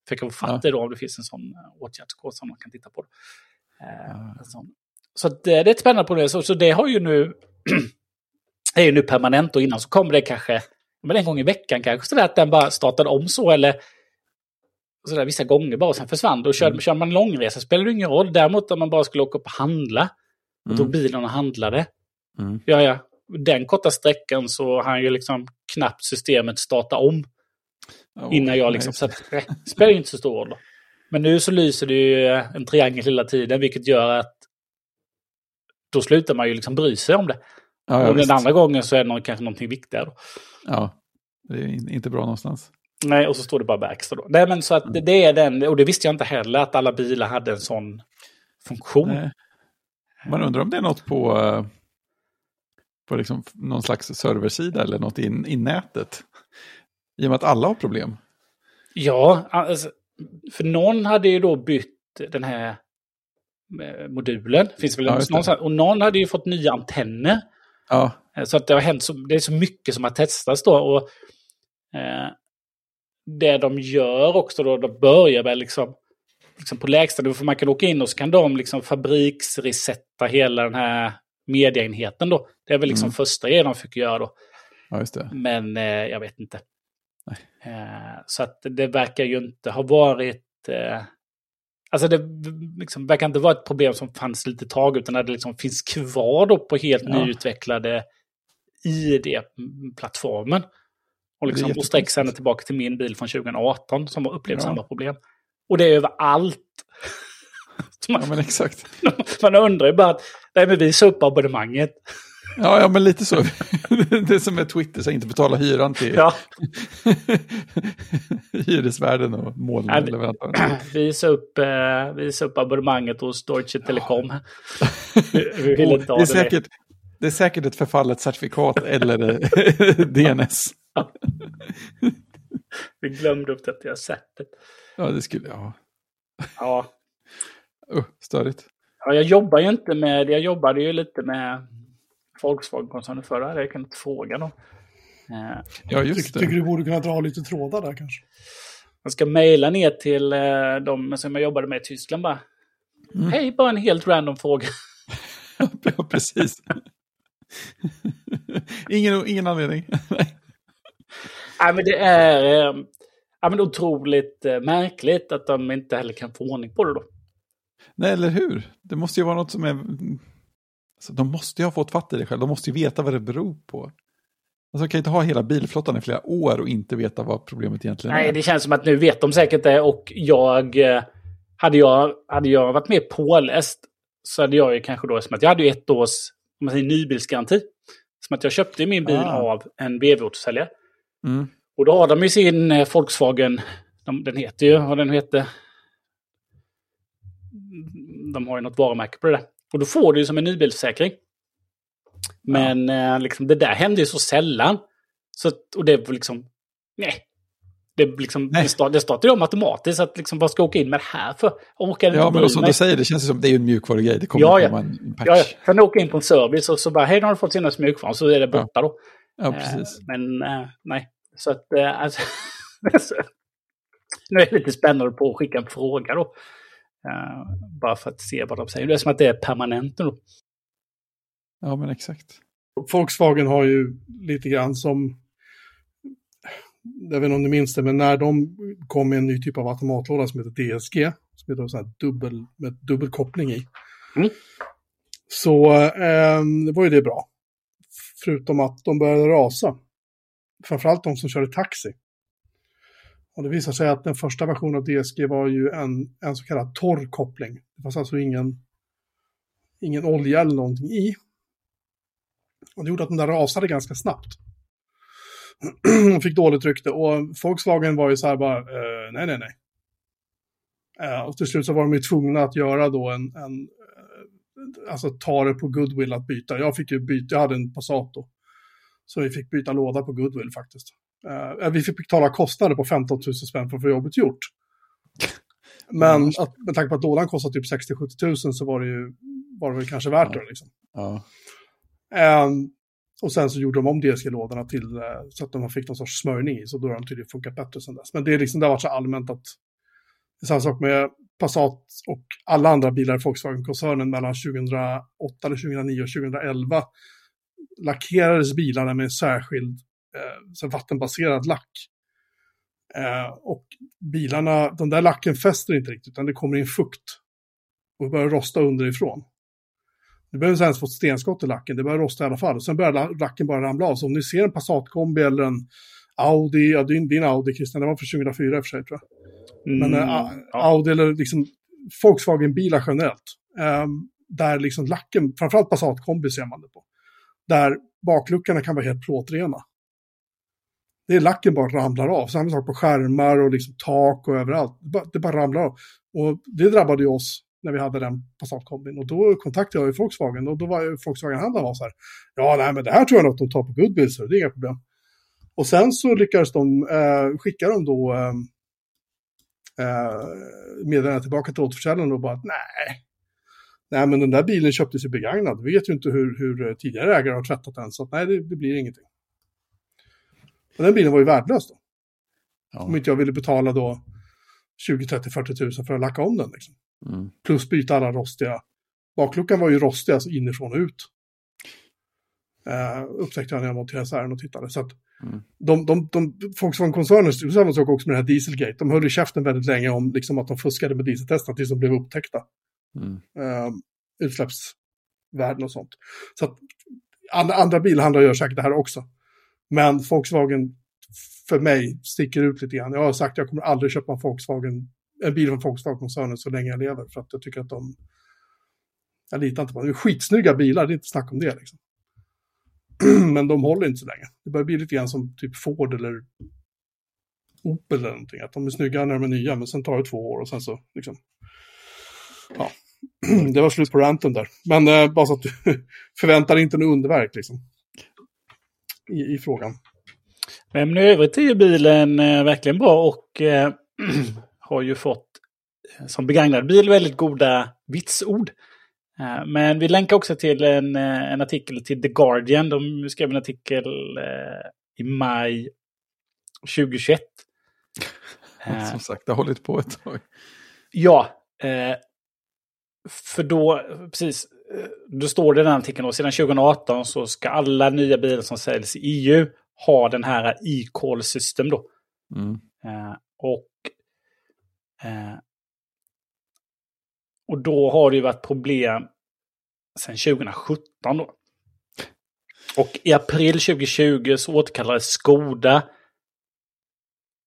försöka få fatt i då om det finns en sån eh, åtgärdskod som man kan titta på. Eh, Ja. Så att, eh, det är ett spännande problem. Så, så det har ju nu, är ju nu permanent och innan så kommer det kanske men en gång i veckan kanske så där att den bara startade om så eller så där, vissa gånger bara och sen försvann det. Och kör, kör man långresa spelar det ingen roll. Däremot om man bara skulle åka upp och handla och tog Mm. bilen och handlade. Mm. Ja, ja. Den korta sträckan så han ju liksom knappt systemet starta om Ja, innan jag liksom... Så att, det spelar ju inte så stor roll. Men nu så lyser det ju en triangel hela tiden, vilket gör att då slutar man ju liksom bry sig om det. Ja, ja, och den andra gången så är det kanske någonting viktigare. Då. ja, det är in- inte bra någonstans. Nej, och så står det bara verkstad då. Nej, men så att det, det är den, och det visste jag inte heller att alla bilar hade en sån funktion. Nej. Man undrar om det är något på, eh, på liksom någon slags serversida eller något i, i nätet. I och med att alla har problem. Ja, alltså, för någon hade ju då bytt den här eh, modulen. Finns väl Ja, någonstans, och någon hade ju fått nya antenner. Ja, Eh, Så att det har hänt så, det är så mycket som har testats då. Och, eh, det de gör också då, de börjar väl liksom, liksom på lägsta nivå, för man kan åka in och så kan de liksom fabriksresetta hela den här mediaenheten då. Det är väl liksom Mm. första grejen de fick göra då. ja just det. Men eh, jag vet inte. Eh, så att det verkar ju inte ha varit... Eh, alltså det liksom, verkar inte vara ett problem som fanns lite tag, utan att det liksom finns kvar då på helt Ja. nyutvecklade ID-plattformen. Och, liksom, och sträcker tillbaka till min bil från 2018 som har upplevt Ja. samma problem. Och det är överallt. Man, Ja, men exakt. man undrar ju bara att nej, men vi upp abonnemanget. Ja, ja men lite så. det är som med Twitter, så inte betala hyran till Ja. hyresvärden och molnleverantören. Vi sa upp, eh, vi sa upp abonnemanget hos Deutsche Telekom. Vi, vi vill inte ha det, är det. säkert, det är säkert ett förfallet certifikat eller DNS. Vi glömde uppdatera sättet. Ja, det skulle... Ja. Ja, Uh, störigt. Ja, jag jobbar ju inte med, jag jobbade ju lite med Volkswagen-koncernen förra, jag kunnat fråga dem. Eh, Ja, just Tycker, tycker det. du borde kunna dra lite trådar där kanske? Jag ska mejla ner till eh, de som jag jobbade med i Tyskland bara. Mm. Hej, bara en helt random fråga. Ja, precis. ingen, ingen anledning. Nej. Nej, men det är eh, ja, men otroligt eh, märkligt att de inte heller kan få ordning på det då. Nej, eller hur? Det måste ju vara något som är... Alltså, de måste ju ha fått fatt i det själv. De måste ju veta vad det beror på. Alltså, de kan ju inte ha hela bilflottan i flera år och inte veta vad problemet egentligen Nej, är. det känns som att nu vet de säkert det och jag... eh, Hade jag, hade jag varit mer påläst så hade jag ju kanske då, som att jag hade ju ett års om man säger, nybilsgaranti. Som att jag köpte min bil Ah. av en BV-återförsäljare. Mm. Och då har de ju sin eh, Volkswagen, de, den heter ju vad den heter. De har ju något varumärke på det där. Och då får du ju som en nybilsförsäkring. Men eh, liksom, det där händer ju så sällan. Så, att- och det var liksom, nej. Det, liksom, Nej. det, start, det om automatiskt. Så att liksom, vad ska jag åka in med det här för? Inte Ja, men som du säger, det känns som det är en mjukvarugrej. Det kommer Ja, ja. komma en patch. Ja, ja. Sen åker jag in på en service och så bara, hej, nu har du fått senaste mjukvaran. Så är det borta då. Ja, precis. Eh, Men eh, nej, så att... eh, alltså, nu är det lite spännande på att skicka en fråga då. Eh, bara för att se vad de säger. Det är som att det är permanent nu då. Ja, men exakt. Volkswagen har ju lite grann som, jag vet inte om du minns det, men när de kom med en ny typ av automatlåda som heter DSG, som heter så här dubbel, med dubbelkoppling i, Mm. så eh, var ju det bra. Förutom att de började rasa. Framförallt de som körde taxi. Och det visar sig att den första versionen av DSG var ju en, en så kallad torr koppling. Det fanns alltså ingen, ingen olja eller någonting i. Och det gjorde att den där rasade ganska snabbt. Och fick dåligt rykte. Och Volkswagen var ju så här bara, eh, nej, nej, nej. Eh, och till slut så var de ju tvungna att göra då en, en eh, alltså ta det på goodwill att byta. Jag fick ju byta, jag hade en Passat då. Så vi fick byta låda på goodwill faktiskt. Eh, vi fick betala kostnader på 15 000 spänn för att få jobbet gjort. Men att, med tanke på att lådan kostade typ 60-70 000 så var det ju var det väl kanske värt det. Liksom. Ja. Ehm, och sen så gjorde de om DSG-lådorna till eh, så att de fick någon sorts smörjning i, så då har de tydligen funkat bättre sen dess. Men det, är liksom, det har varit så allmänt att det är samma sak med Passat och alla andra bilar i Volkswagen-koncernen mellan 2008, eller 2009 och 2011 lackerades bilarna med en särskild eh, vattenbaserad lack. Eh, och bilarna, de där lacken fäster inte riktigt, utan det kommer in fukt och börjar rosta underifrån. Det behöver inte ens få ett stenskott i lacken, det börjar rosta i alla fall. Och sen börjar la- lacken bara ramla av. Så om ni ser en Passat-kombi eller en Audi, ja din, din Audi Christian, den var från 2004 i och för sig tror jag. Men Mm, eh, A- ja. Audi eller liksom Volkswagen-bilar generellt. ehm, där liksom lacken, framförallt Passat-kombi ser man det på. Där bakluckorna kan vara helt plåtrena. Det är lacken bara ramlar av. Samma sak på skärmar och liksom tak och överallt. Det bara, det bara ramlar av. Och det drabbade ju oss när vi hade den passatkombin. Och då kontaktade jag ju Volkswagen och då var ju Volkswagen-handlaren var så här. Ja, nej, men det här tror jag nog att de tar på goodwill, så det är inga problem. Och sen så lyckades de, eh, skicka dem då eh, eh meddelandet tillbaka till återförsäljaren och bara att nej. Nej, men den där bilen köptes ju begagnad. Vi vet ju inte hur, hur eh, tidigare ägare har tvättat den, så att, nej, det, det blir ingenting. Och den bilen var ju värdelös då. Om Ja. inte jag ville betala då 20, 30, 40 tusen för att lacka om den. Liksom. Mm. Plus byta alla rostiga. Bakluckan var ju rostig, alltså inifrån och ut. Uh, upptäckte jag när jag var till SR'n och tittade. Så att Mm. de, de, de, Volkswagen-koncernen, samma sak också med det här Dieselgate, de höll i käften väldigt länge om liksom, att de fuskade med dieseltesterna tills de blev upptäckta. Mm. Uh, utsläppsvärden och sånt. Så att andra, andra bilhandlare gör säkert det här också. Men Volkswagen, för mig, sticker ut lite grann. Jag har sagt att jag kommer aldrig köpa en Volkswagen, en bil från Volkswagen-koncernen så länge jag lever. För att jag tycker att de... Jag litar inte på dem. Det är skitsnygga bilar, det är inte snack om det. Liksom. Men de håller inte så länge. Det börjar bli lite grann som typ Ford eller Opel eller någonting. Att de är snygga när de är nya, men sen tar det två år och sen så liksom... Ja. Det var slut på ranten där. Men eh, bara så att du förväntar dig inte något underverk liksom. I, i frågan. Men i övrigt är ju bilen eh, verkligen bra och eh, har ju fått eh, som begagnad bil väldigt goda vitsord. Men vi länkar också till en, en artikel till The Guardian. De skrev en artikel i maj 2021. Eh, Som sagt, det har hållit på ett tag. Ja, för då, precis, då står det i den artikeln då, sedan 2018 så ska alla nya bilar som säljs i EU ha den här e-call system då. Mm. Eh, och, eh, och då har det ju varit problem sedan 2017 då. Och i april 2020 så återkallades Skoda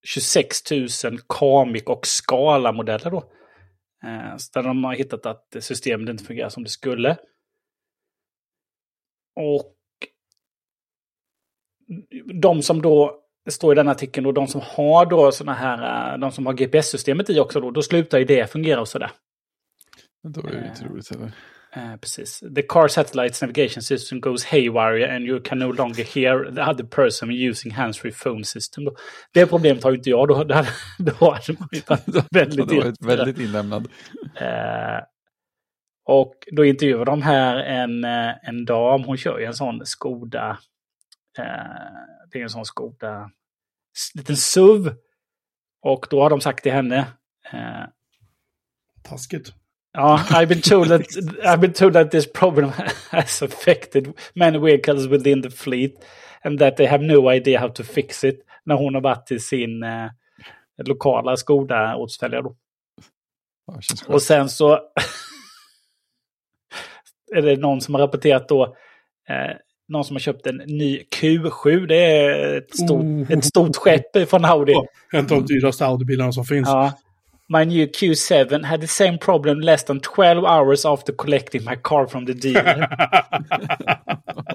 26 000 Kamik och Scala-modeller då. Eh, så där de har hittat att systemet inte fungerar som det skulle. Och de som då, det står i den artikeln, då, de som har då såna här, eh, de som har GPS-systemet i också då, då slutar ju det fungera och sådär. Då är det inte roligt heller. Eh, precis. The car satellite navigation system goes haywire and you can no longer hear the other person using hands-free phone system. Det problemet har ju inte jag. Då, då, hade, då hade man ju väldigt irriterad. väldigt inlämnad. Eh, och då intervjuade de här en, eh, en dam, hon kör ju en sån Skoda, det är en sån Skoda, liten SUV. Och då har de sagt till henne, Taskigt. Ja, I've been told that I've been told that this problem has affected many vehicles within the fleet and that they have no idea how to fix it. När hon har varit till sin eh, lokala. Ja, känns skönt. Och sen så är det någon som har rapporterat då, eh, någon som har köpt en ny Q7. Det är ett stort, Oh. ett stort skepp från Audi. En av de dyraste Audi-bilarna som finns. Ja. My new Q7 had the same problem less than 12 hours after collecting my car from the dealer.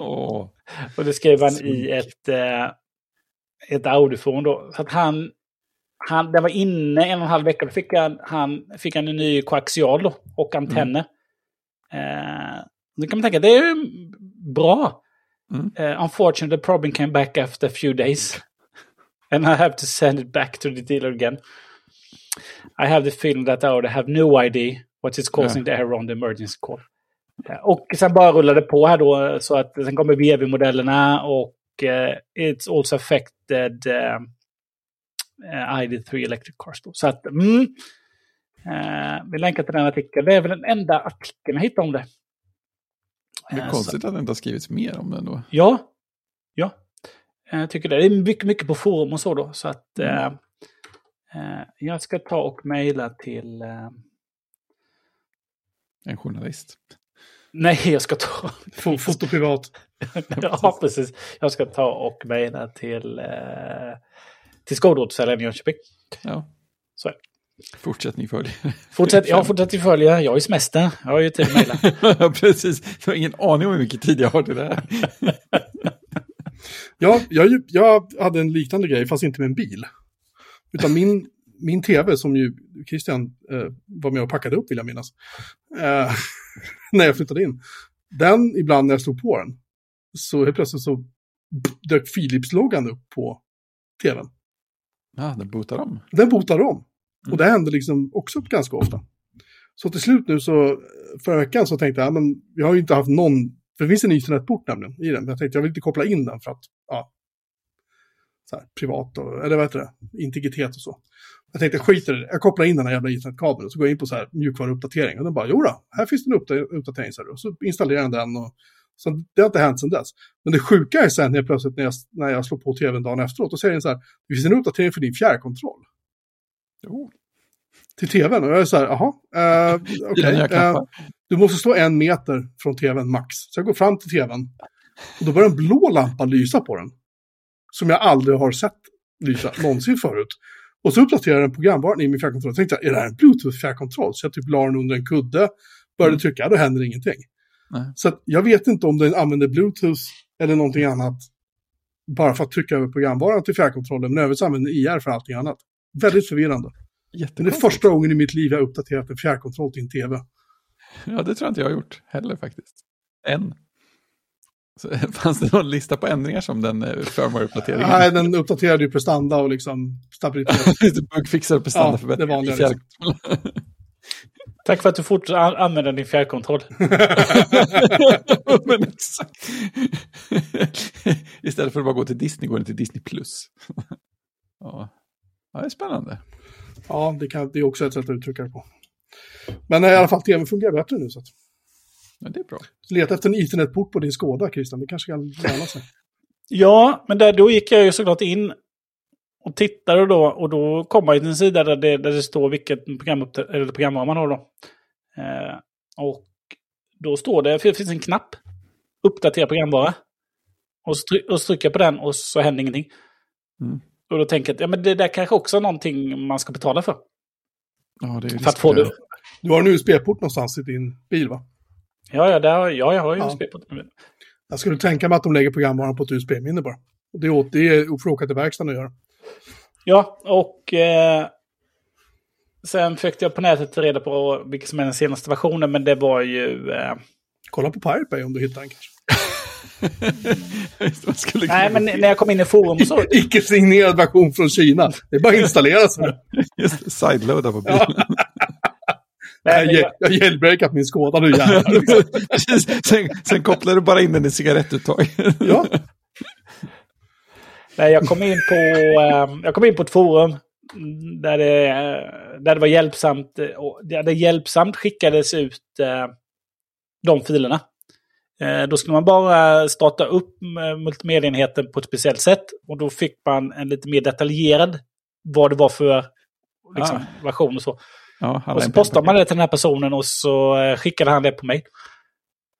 Åh, och det skrev han i ett, eh, ett Audi-forum då. Så att han, han, den var inne en och en halv vecka. Då fick han, han, fick han en ny koaxial då, och antenner. Eh, då kan man tänka, det är ju bra. Mm. Eh, unfortunately, the problem came back after a few days. And I have to send it back to the dealer again. I have the feeling that Audi have no idea what is causing the error on the emergency call. Eh, Och sen bara rullade på här då så att sen kommer VW-modellerna och eh, it's also affected eh, eh, ID3 electric cars. Då. Så att, mm, vi länkar till den artikeln. Det är väl den enda artikeln jag hittar om det. det är konstigt att det inte har skrivits mer om den då. Ja, ja. Jag tycker det. Det är mycket, mycket på forum och så då. Så att eh, jag ska ta och mejla till... Eh, En journalist. nej, jag ska ta... Fo- Foto privat. ja, precis. Jag ska ta och mejla till, eh, till Skådeåterförsäljaren i Jönköping. Ja. Så är det. Fortsättning följer. Fortsätt, jag fortsätter följa. Jag ju semester. Jag har ju tid att mejla. Precis, du har ingen aning om hur mycket tid jag har till det här. Ja, jag, jag hade en liknande grej, fast inte med en bil. Utan min, min tv, som ju Christian eh, var med och packade upp, vill jag minnas, eh, när jag flyttade in. Den, ibland när jag slog på den, så helt plötsligt så dök Philips-loggan upp på tvn. Ja, den bootar om. Den botar om. Och det hände liksom också ganska ofta. Så till slut nu så, förra veckan så tänkte jag, men vi har ju inte haft någon, för det finns en internetport nämligen i den. Jag tänkte jag vill inte koppla in den för att, ja, så här, privat och, eller vad heter det, integritet och så. Jag tänkte skiter i det, jag kopplar in den här jävla internetkabeln och så går jag in på så här mjukvaruuppdatering och den bara, jo då, här finns det en uppda- uppdatering, så, här, och så installerar jag den och så det har inte hänt sedan dess. Men det sjuka är sen helt plötsligt när jag, när jag slår på tvn dagen efteråt, och säger den så här, det finns en uppdatering för din fjärrkontroll Oh, till tvn. Och jag är så här, jaha, eh, okej. den jag eh, du måste stå en meter från tvn max. Så jag går fram till tvn. Och då börjar en blå lampa lysa på den. Som jag aldrig har sett lysa någonsin förut. Och så uppdaterar den programvaran i min fjärrkontroll. Jag tänkte, är det här en bluetooth-fjärrkontroll? Så jag typ la den under en kudde, började trycka, då händer ingenting. Nej. Så jag vet inte om den använder bluetooth eller någonting annat. Bara för att trycka över programvaran till fjärrkontrollen. Men övrigt använder IR för allting annat. Väldigt förvirrande. Men det är första gången i mitt liv jag uppdaterat en fjärrkontroll till en tv. Ja, det tror jag inte jag har gjort heller faktiskt. Än. Så, fanns det någon lista på ändringar som den eh, firmware-uppdateringen? Nej, den uppdaterade ju prestanda och liksom stabilitet. Bugfixar och prestanda Ja, det vanliga fjärrkontroll. Tack för att du fortsätter an- använda din fjärrkontroll. Men exakt. Istället för att bara gå till Disney går den till Disney+. Plus. ja. ja, det är spännande. Ja, det, kan, det är också ett sätt att uttrycka det på. Men eh, i alla fall, tv fungerar bättre nu. Så att, Men det är bra. leta efter en internetport på din Skåda, Christian. Det kanske kan löna sig. Ja, men där, då gick jag ju såklart in och tittade då. Och då kom man till en sida där det, där det står vilket program, eller programvara man har då. Eh, och då står det, för det finns en knapp. Uppdatera programvara. Och så, try- och så trycker jag på den och så händer ingenting. Mm. Och då tänker jag att ja, men det där kanske också är någonting man ska betala för. Ja, det är För att få det. Du har en USB-port någonstans i din bil, va? Ja, ja, där, ja jag har ju Ja. USB på Jag skulle tänka mig att de lägger programvaran på ett USB-minne bara. Och det är, det är för att åka till verkstaden att göra. Ja, och eh, sen försökte jag på nätet reda på vilken som är den senaste versionen, men det var ju... Eh, Kolla på Pirate Bay om du hittar den kanske. Nej, men när jag kom in i forum så... Icke-signerad version från Kina. Det är bara att installera sig. Sideloada på bilen. Nej, Jag, har jailbreakat min Skåda nu jävlar. Sen, sen kopplar du bara in den i cigarettuttag. Ja, nej, jag kom in på, eh, jag kom in på ett forum där det, där det var hjälpsamt. Och där det hjälpsamt skickades ut eh, de filerna. Eh, Då skulle man bara starta upp multimedienheten på ett speciellt sätt. Och då fick man en lite mer detaljerad vad det var för liksom, version och så. Ja, Och så MP. postade man det till den här personen och så eh, skickade han det på mig.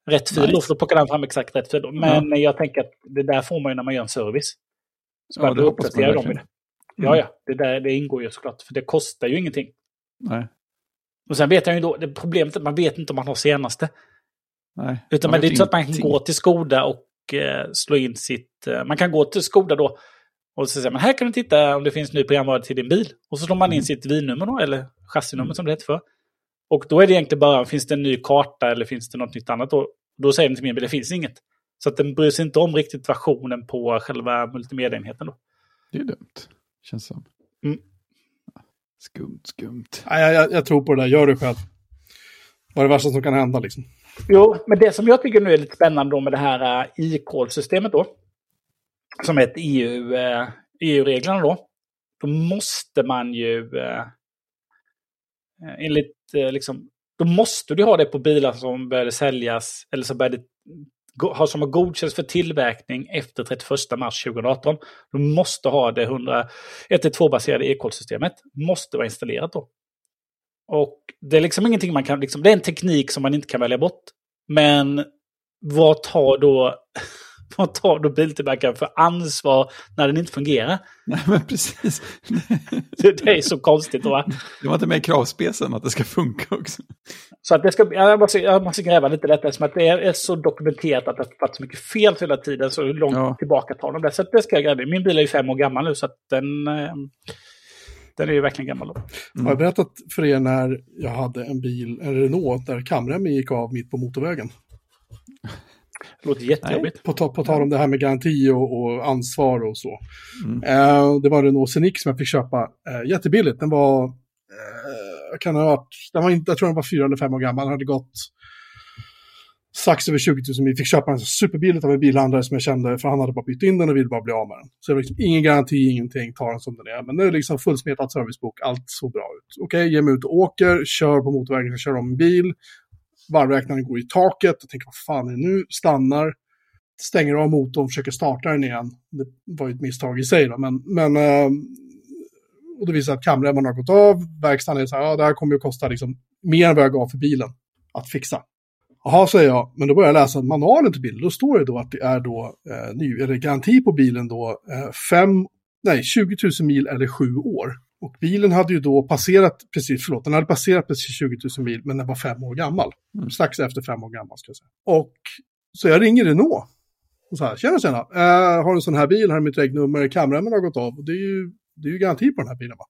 Rätt fil då, Nice. för då plockade han fram exakt rätt fil. då. Men jag tänker att det där får man ju när man gör en service. Så Ja, ja, det då uppdaterar de ju det. Ja, ja, det, där, det ingår ju såklart. För det kostar ju ingenting. Nej, Och sen vet jag ju då, det problemet är att man vet inte om man har senaste. nej. Utan men det är inte så att man kan gå till Skoda och eh, slå in sitt... Eh, man kan gå till Skoda då och så säger man här kan du titta om det finns ny programvara till din bil. Och så slår man in Mm. sitt VIN-nummer då, eller chassinummer som det heter för. Och då är det egentligen bara, finns det en ny karta eller finns det något nytt annat då? Då säger den till min bil, det finns inget. Så att den bryr sig inte om riktigt versionen på själva multimediaenheten då. Det är dumt, känns som. Mm. Skumt, skumt. Nej, jag, jag, jag tror på det där. Gör det själv. Vad är det värsta som kan hända liksom? Jo, men det som jag tycker nu är lite spännande då med det här e-call-systemet då, som ett EU, eh, EU-reglerna då, då måste man ju eh, enligt eh, liksom, då måste du ha det på bilar som började säljas eller som började som har godkänts för tillverkning efter 31 mars 2018. Du måste ha det 112-baserade ekolsystemet, Måste vara installerat då. Och det är liksom ingenting man kan, liksom, det är en teknik som man inte kan välja bort. Men vad tar då, vad tar då biltillverkaren för ansvar när den inte fungerar? Nej, men precis. Det, det är så konstigt. Va? Det var inte med i kravspecen att det ska funka också. Så att det ska, jag, måste, jag måste gräva lite i detta, som att det är, är så dokumenterat att det har varit så mycket fel hela tiden, så hur långt Ja. tillbaka tar de det? Så att det ska jag gräva i. Min bil är ju fem år gammal nu, så att den, eh, den är ju verkligen gammal. Då. Har jag berättat för er när jag hade en bil, en Renault, där kamremmen gick av mitt på motorvägen? Det låter jättejobbigt. På, ta, på tal om det här med garanti och, och ansvar och så. Mm. Eh, det var en Scenic som jag fick köpa eh, jättebilligt. Den var, eh, kan ha varit, den var inte, jag tror den var fyra eller fem år gammal. Den hade gått strax över 20 000 mil. Fick köpa den superbilligt av en bilhandlare som jag kände, för han hade bara bytt in den och ville bara bli av med den. Så det var liksom ingen garanti, ingenting, ta den som den är. Men det är liksom fullsmetad servicebok, allt såg bra ut. Okej, ge mig ut och åker, kör på motorvägen, kör om en bil. Varvräknaren går i taket, jag tänker vad fan är det nu? Stannar, stänger av motorn, försöker starta den igen. Det var ju ett misstag i sig då, men, men eh, och det visar att kamremmen har gått av. Verkstaden är så här, ja det här kommer ju kosta liksom mer än vad jag gav för bilen att fixa. Jaha, säger jag, men då börjar jag läsa manualen till bilen. Då står det då att det är då eh, ny, eller garanti på bilen då eh, fem, nej, 20 000 mil eller sju år. Och bilen hade ju då passerat, precis, förlåt, den hade passerat precis 20 000 mil, men den var fem år gammal. Mm. Strax efter fem år gammal, ska jag säga. Och så jag ringer Renault. Och så här, tjena, tjena, eh, har en sån här bil, här är mitt regnummer, kamremmen har gått av. Och det är ju, det är ju garanti på den här bilen, va?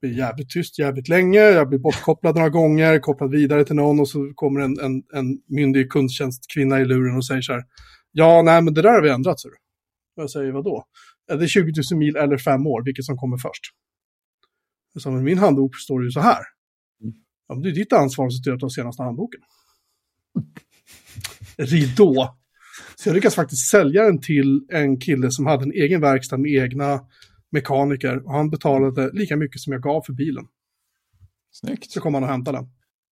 Det blir jävligt tyst jävligt länge, jag blir bortkopplad några gånger, kopplad vidare till någon och så kommer en, en, en myndig kundtjänstkvinna i luren och säger så här, ja, nej, men det där har vi ändrat, så. Och jag säger, vadå? Ja, Det är 20 000 mil eller fem år, vilket som kommer först. Så, men min handbok står ju så här. Ja, men det är ditt ansvar att se till att du har senaste handboken. Ridå. Så jag lyckades faktiskt sälja den till en kille som hade en egen verkstad med egna mekaniker. Och han betalade lika mycket som jag gav för bilen. Snyggt. Så kom han och hämtade den.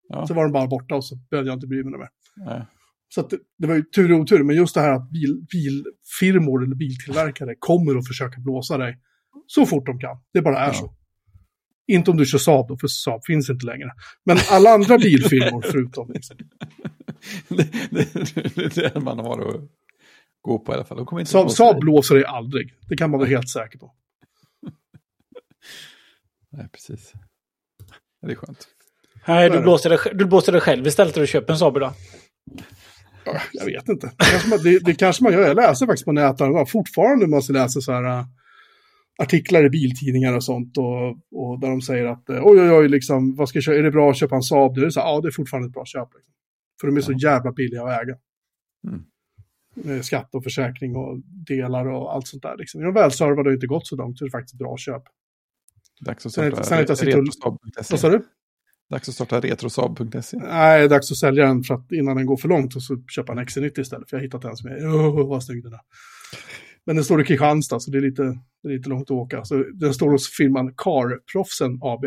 Ja. Så var den bara borta och så behövde jag inte bry mig mer. Nej. Så det, det var ju tur och otur, men just det här att bil, bilfirmor eller biltillverkare kommer att försöka blåsa dig så fort de kan. Det bara är Ja. så. Inte om du kör Saab då, för Saab finns inte längre. Men alla andra bilfirmor förutom. Liksom. det, det, det är det man har att gå på i alla fall. De kommer inte Saab, Saab dig. blåser dig aldrig. Det kan man vara helt säker på. Nej, precis. Det är skönt. Nej, du blåser, dig, du blåser dig själv istället för att köpa en Saab idag. Ja, Jag vet inte. Det kanske, man, det, det kanske man gör. Jag läser faktiskt på nätet. Fortfarande måste jag läsa så här äh, artiklar i biltidningar och sånt. Och, och där de säger att äh, oj, oj, oj, liksom, vad ska jag köpa? är det bra att köpa en Saab? Det är så här, ja, det är fortfarande ett bra köp. Liksom. För de är så jävla billiga att äga. Mm. Skatt och försäkring och delar och allt sånt där. Liksom. Är de välservade och inte gått så långt så är det faktiskt bra köp. Dags att Sen- starta sen och- retrosab.se. Vad? Dags att starta retrosab.se. Nej, dags att sälja den för att innan den går för långt och så köpa en XC90 istället. För jag har hittat en som är, åh vad snygg den är. Men den står i Kristianstad så det är lite, det är lite långt att åka. Så den står hos firman Carproffsen AB.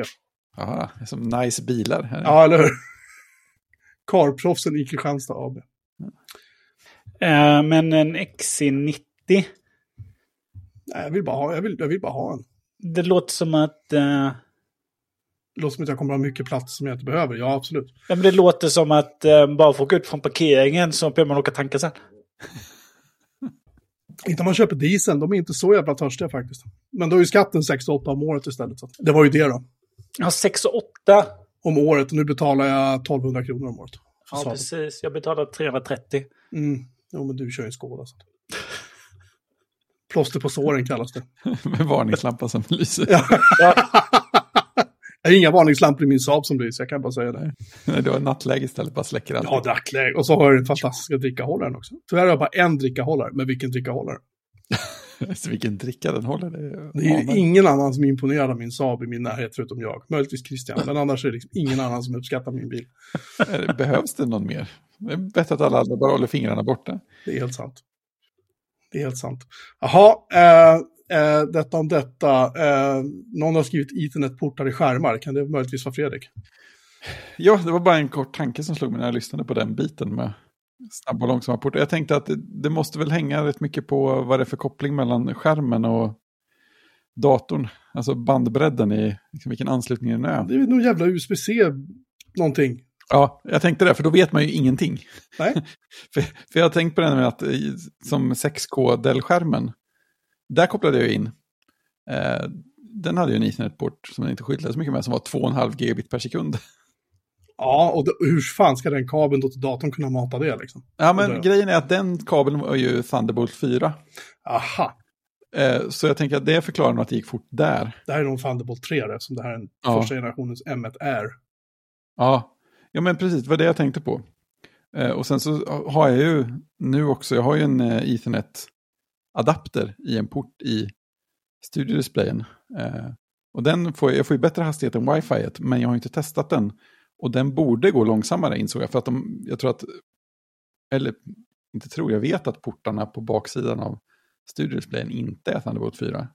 Är som nice bilar. Här. Ja, eller hur? Carproffsen i Kristianstad AB. Eh, men en XC90, Nej, jag vill bara ha, jag vill, jag vill bara ha en. det låter som att... Eh, Det låter som att jag kommer att ha mycket plats som jag inte behöver. Ja, absolut. ja, men det låter som att eh, bara få åka ut från parkeringen så behöver man åka tanka sen. Inte om man köper diesel, de är inte så jävla törstiga faktiskt. Men då är ju skatten 6-8 om året istället. Så det var ju det då. Ja, 6 och 8. Om året, nu betalar jag 1200 kronor om året. Ja, Saab. precis. Jag betalar 330. Mm. Jo, men du kör ju en Skoda. Så. Plåster på såren kallas det. Med varningslampa som lyser. Ja. jag har inga varningslampor i min Saab som lyser, jag kan bara säga det. Du har nattläge istället, bara släcker allt. Ja, dackläge. Och så har jag den fantastiska drickahållaren också. Tyvärr har jag bara en drickahållare, men vilken drickahållare? Så vilken dricka den håller. Det är, Det är ingen annan som är imponerad av min Saab i min närhet förutom jag. Möjligtvis Christian, men annars är det liksom ingen annan som uppskattar min bil. Eh, Behövs det någon mer? Det är bättre att alla andra bara håller fingrarna borta. Det är helt sant. Det är helt sant. Jaha, eh, eh, detta om detta. Eh, någon har skrivit internetportar i skärmar. Kan det möjligtvis vara Fredrik? Ja, det var bara en kort tanke som slog mig när jag lyssnade på den biten med snabba och långsamma portar. Jag tänkte att det, det måste väl hänga rätt mycket på vad det är för koppling mellan skärmen och datorn. Alltså bandbredden i liksom vilken anslutning den är. Det är nog jävla USB-C någonting. Ja, jag tänkte det, för då vet man ju ingenting. Nej. för, för jag har tänkt på det med att som 6K-Dell-skärmen, där kopplade jag in. Eh, den hade ju en Ethernet-port som den inte skilde så mycket med, som var 2,5 gigabit per sekund. Ja, och då, hur fan ska den kabeln då till datorn kunna mata det liksom? Ja, men det- grejen är att den kabeln var ju Thunderbolt 4. Aha, Eh, så jag tänker att det förklarar nog att det gick fort där. det här är nog Thunderbolt 3 då, eftersom det här är en Ja. första generationens M1 Air. Ja, ja men precis, det var det jag tänkte på. Eh, och sen så har jag ju nu också, jag har ju en eh, Ethernet-adapter i en port i studiodisplayen. Eh, och den får, jag får ju bättre hastighet än wifi, men jag har inte testat den. Och den borde gå långsammare insåg jag, för att de, jag tror att, eller inte tror, jag vet att portarna på baksidan av studiodisplayen inte är Thunderbolt 4.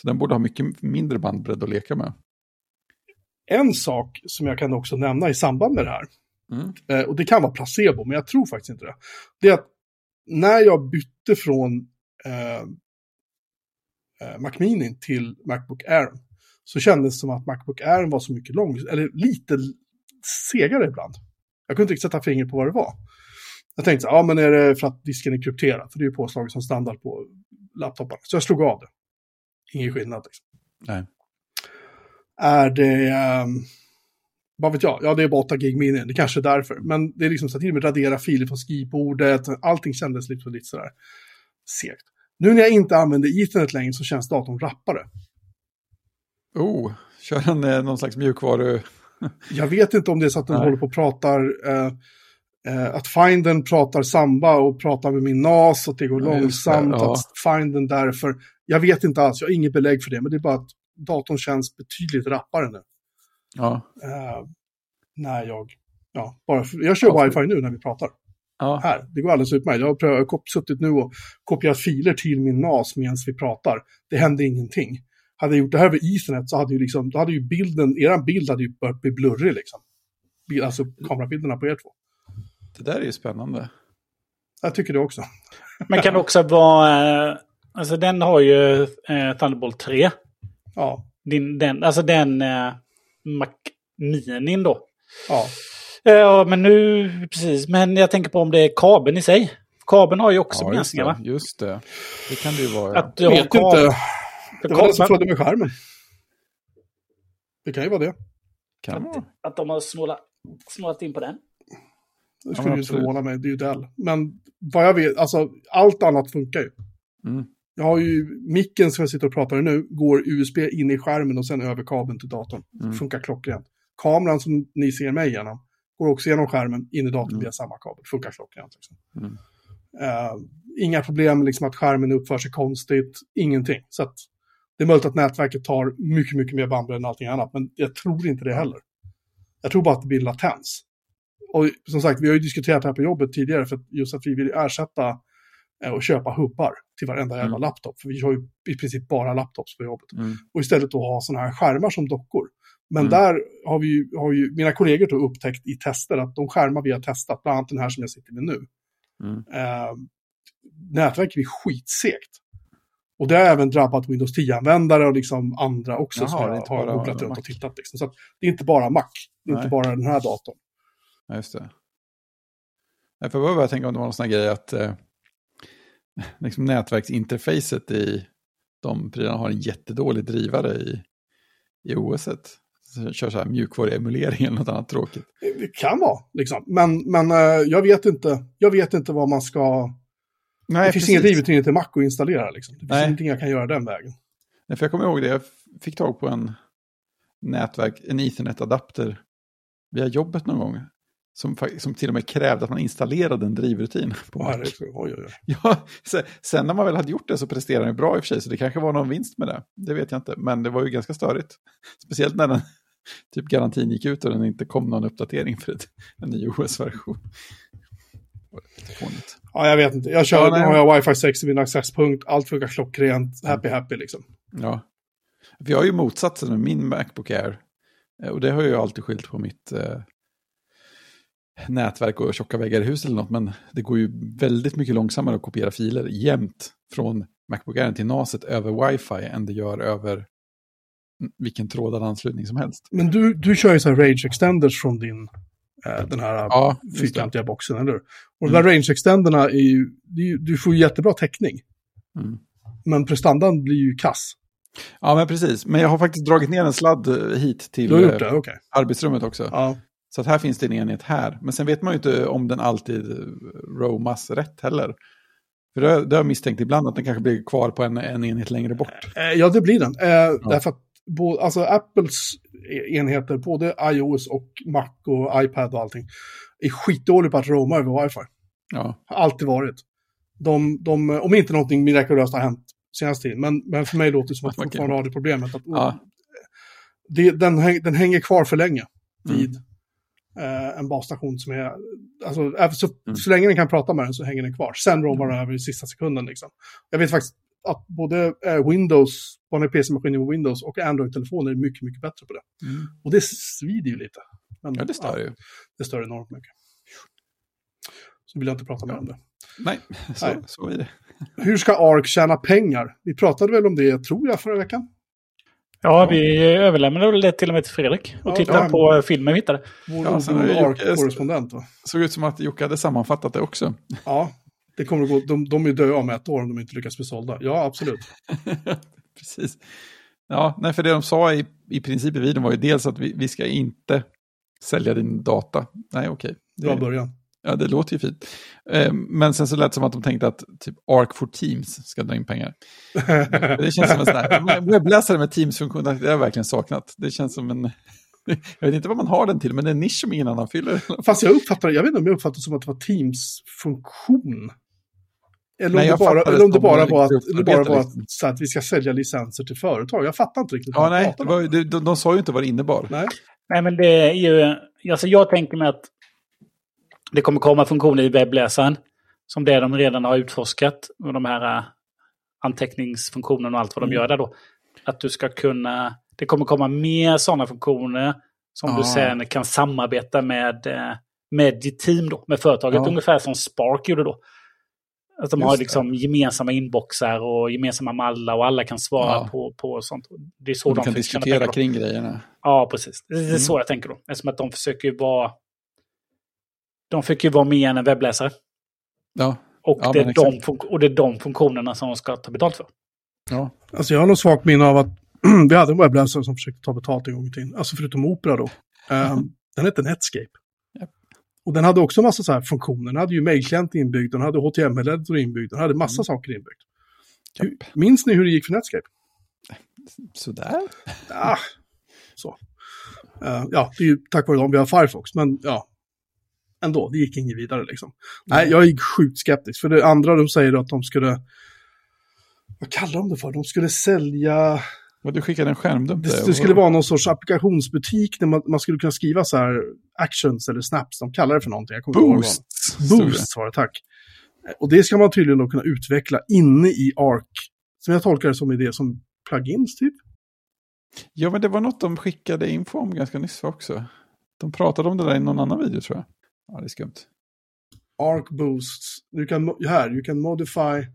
Så den borde ha mycket mindre bandbredd att leka med. En sak som jag kan också nämna i samband med det här, Mm. eh, och det kan vara placebo, men jag tror faktiskt inte det. Det är att när jag bytte från eh, eh, Mac Mini till Macbook Air så kändes det som att Macbook Air var så mycket lång, eller lite segare ibland. Jag kunde inte riktigt sätta fingret på vad det var. Jag tänkte så ja men är det för att disken är krypterad? För det är ju påslaget som standard på laptoparna. Så jag slog av det. Ingen skillnad liksom. Nej. Är det, um, vad vet jag, ja det är bara 8 gig mini, det kanske är därför. Men det är liksom så att till och med radera filer från skrivbordet, allting kändes lite, lite sådär segt. Nu när jag inte använder Ethernet längre så känns datorn rappare. Oh, kör han eh, någon slags mjukvaru... Jag vet inte om det är så att den Nej. håller på och pratar, eh, eh, att Finden pratar samba och pratar med min NAS och att det går Ja, just det, långsamt, ja. att Finden därför. Jag vet inte alls, jag har inget belägg för det, men det är bara att datorn känns betydligt rappare nu. Ja, Eh, när jag... Ja, bara för, jag kör Ja, wifi nu när vi pratar. Ja, Här, det går alldeles utmärkt. Jag har, suttit nu och kopierat filer till min NAS medan vi pratar. Det hände ingenting. Hade jag gjort det här över Ethernet så hade ju liksom, då hade ju bilden, eran bild hade ju börjat bli blurrig liksom. Alltså kamerabilderna på er två. det där är ju spännande. Jag tycker det också. Men kan det också vara... eh, Alltså den har ju eh, Thunderbolt 3. Ja, Din, den, alltså den eh, Mac Minin då. ja. Ja, men nu... Precis. Men jag tänker på om det är kabeln i sig. Kabeln har ju också Ja, just begränsningar, va? det, just det. Det kan det ju vara. Ja. Att du har Vet kabel- inte. Det var den som kabeln- följde med skärmen. Det kan ju vara det. Kan vara. Att de har snålat, snålat in på den. Det Ja, skulle men ju förvåna mig, det är ju Dell. Men vad jag vet, alltså allt annat funkar ju. Mm. Jag har ju micken som jag sitter och pratar i nu, går USB in i skärmen och sen över kabeln till datorn. Mm. Funkar klockrent. Kameran som ni ser mig genom, går också genom skärmen in i datorn Mm. via samma kabel. Funkar klockrent. Liksom. Mm. Eh, inga problem liksom att skärmen uppför sig konstigt, ingenting. Så att det är möjligt att nätverket tar mycket, mycket mer bandbredd än allting annat, men jag tror inte det heller. Jag tror bara att det blir latens. Och som sagt, vi har ju diskuterat det här på jobbet tidigare, för att just att vi vill ersätta eh, och köpa hubbar till varenda jävla Mm. laptop. För vi har ju i princip bara laptops på jobbet. Mm. Och istället då ha sådana här skärmar som dockor. Men Mm. där har, vi ju, har ju mina kollegor då upptäckt i tester att de skärmar vi har testat, bland annat den här som jag sitter med nu, Mm. eh, nätverket blir skitsegt. Och det har även drabbat Windows 10-användare och liksom andra också Jaha, som är jag inte har googlat runt Mac. och tittat. Liksom. Så det är inte bara Mac, det är Nej. inte bara den här datorn. Ja, just det. Jag får bara tänka om det var någon sån här grej att eh, liksom nätverksinterfacet i de prylarna har en jättedålig drivare i, i OSet. Så kör så här mjukvaruemulering eller något annat tråkigt. Det kan vara, liksom. Men, men eh, jag, vet inte, jag vet inte vad man ska... Nej, det finns inget drivet in till Mac att installera. Liksom. Det finns Nej. ingenting jag kan göra den vägen. Nej, för jag kommer ihåg det, jag fick tag på en nätverk, en Ethernet-adapter via jobbet någon gång. Som, som till och med krävde att man installerade en drivrutin på Mac. oj, oj, oj. Ja, se- sen när man väl hade gjort det så presterade den bra i och för sig, så det kanske var någon vinst med det. Det vet jag inte, men det var ju ganska störigt. Speciellt när den typ garantin gick ut och den inte kom någon uppdatering för ett, en ny OS-version. Ja, jag vet inte. Jag kör, Ja, nu nej. har jag wifi 6 i min accesspunkt, allt funkar klockrent, happy happy liksom. Ja. För jag har ju motsatsen med min Macbook Air. Eh, Och det har jag ju alltid skilt på mitt eh, nätverk och tjocka väggar i huset eller något. Men det går ju väldigt mycket långsammare att kopiera filer jämt från Macbook Air till NASet över wifi än det gör över vilken trådad anslutning som helst. Men du, du kör ju så här range extenders från din, eh, den här Ja, fyrkantiga boxen, eller? Och de där range extenderna är ju, du får ju jättebra täckning. Mm. Men prestandan blir ju kass. Ja, men precis. Men jag har faktiskt dragit ner en sladd eh, hit till eh, det, okej. arbetsrummet också. Ja. Så att här finns det en enhet här. Men sen vet man ju inte om den alltid eh, roamas rätt heller. För det, har- det har jag misstänkt ibland att den kanske blir kvar på en, en enhet längre bort. Ja, det blir den. Eh, Därför att bo, alltså Apples enheter, både iOS och Mac och iPad och allting, är skitdåliga på att roma över wifi. Ja, Har alltid varit. De, de, om inte någonting mirakulöst har hänt senaste tiden. Men, men för mig låter det som att Okej. fortfarande har det problemet. Att, Ja. det, den, häng- den hänger kvar för länge Mm. vid eh, en basstation som är... Alltså, så, Mm. så länge den kan prata med den så hänger den kvar. Sen romar den över i sista sekunden. Liksom. Jag vet faktiskt att både eh, Windows, vanliga PC-maskiner med Windows och Android-telefoner är mycket, mycket bättre på det. Mm. Och det svider ju lite. Men, ja det stör ju. det stör enormt mycket. Så vill jag inte prata mer om det. Nej, så, Nej. så är det. Hur ska ARK tjäna pengar? Vi pratade väl om det, tror jag, förra veckan. Ja, vi överlämnade det till och med till Fredrik och Ja, tittade ja. på filmen vi hittade. Vår Ja, va? Såg ut som att Jocke hade sammanfattat det också. Ja, det kommer att gå. De, de är döda om ett år om de inte lyckas bli sålda. Ja, absolut. Precis. Ja, nej, för det de sa i, i princip i videon var ju dels att vi, vi ska inte sälja din data. Nej, okej. Bra Det, början. ja, det låter ju fint. Eh, men sen så lät det som att de tänkte att typ Arc for Teams ska dra in pengar. Det känns som en sån här webbläsare med Teams-funktion, det har jag verkligen saknat. Det känns som en... Jag vet inte vad man har den till, men det är en nisch som ingen annan fyller. Fast jag uppfattar, jag vet inte om jag uppfattar det som att det var Teams-funktion. Eller om Nej, det bara, eller om det bara var, att, eller bara var liksom. att, så att vi ska sälja licenser till företag. Jag fattar inte riktigt. Ja, vad de nej, var, ju- de, de, de sa ju inte vad det innebar. nej. Nej, men det är ju alltså jag tänker mig att det kommer komma funktioner i webbläsaren. Som det de redan har utforskat. Och de här uh, anteckningsfunktionerna och allt vad de Mm. gör där då. Att du ska kunna... Det kommer komma mer sådana funktioner som du Ah. sen kan samarbeta med, eh, med ditt team då, med företaget. Ja. Ungefär som Spark gjorde då. Att de Just har det. liksom gemensamma inboxar och gemensamma mallar och alla kan svara Ja. på, på sånt. Det är så Och de du kan diskutera då. kring grejerna. Ja, precis. Det är Mm. så jag tänker då. Eftersom att de försöker ju vara... De försöker ju vara mer än en webbläsare. Ja, Och, Ja, det är de och det är de funktionerna som de ska ta betalt för. ja. Alltså jag har något svagt minne av att vi hade en webbläsare som försökte ta betalt en gång i tiden. Alltså förutom Opera då. Ehm, den hette Netscape. Och den hade också massa så här funktioner. Den hade ju mejlklient inbyggd, den hade HTML-editor inbyggd, den hade massa saker inbyggt. Hur, minns ni hur det gick för Netscape? Sådär. Ah, så. Eh, ja, det är ju tack vare dem vi har Firefox, men ja. Ändå, det gick inget vidare liksom. Nej, jag är sjukt skeptisk. För det andra de säger att de skulle... Vad kallar de det för? De skulle sälja... Och du skickade en skärmdump. Det, det skulle vara någon sorts applikationsbutik där man, man skulle kunna skriva så här actions eller snaps. De kallar det för någonting. Boost. Boost var det, tack. Och det ska man tydligen då kunna utveckla inne i Arc. Som jag tolkar det som är det som plugins typ. Ja, men det var något de skickade info om ganska nyss också. De pratade om det där i någon annan video tror jag. Ja, det är skumt. Arc boosts. Du kan, mo- här, you can modify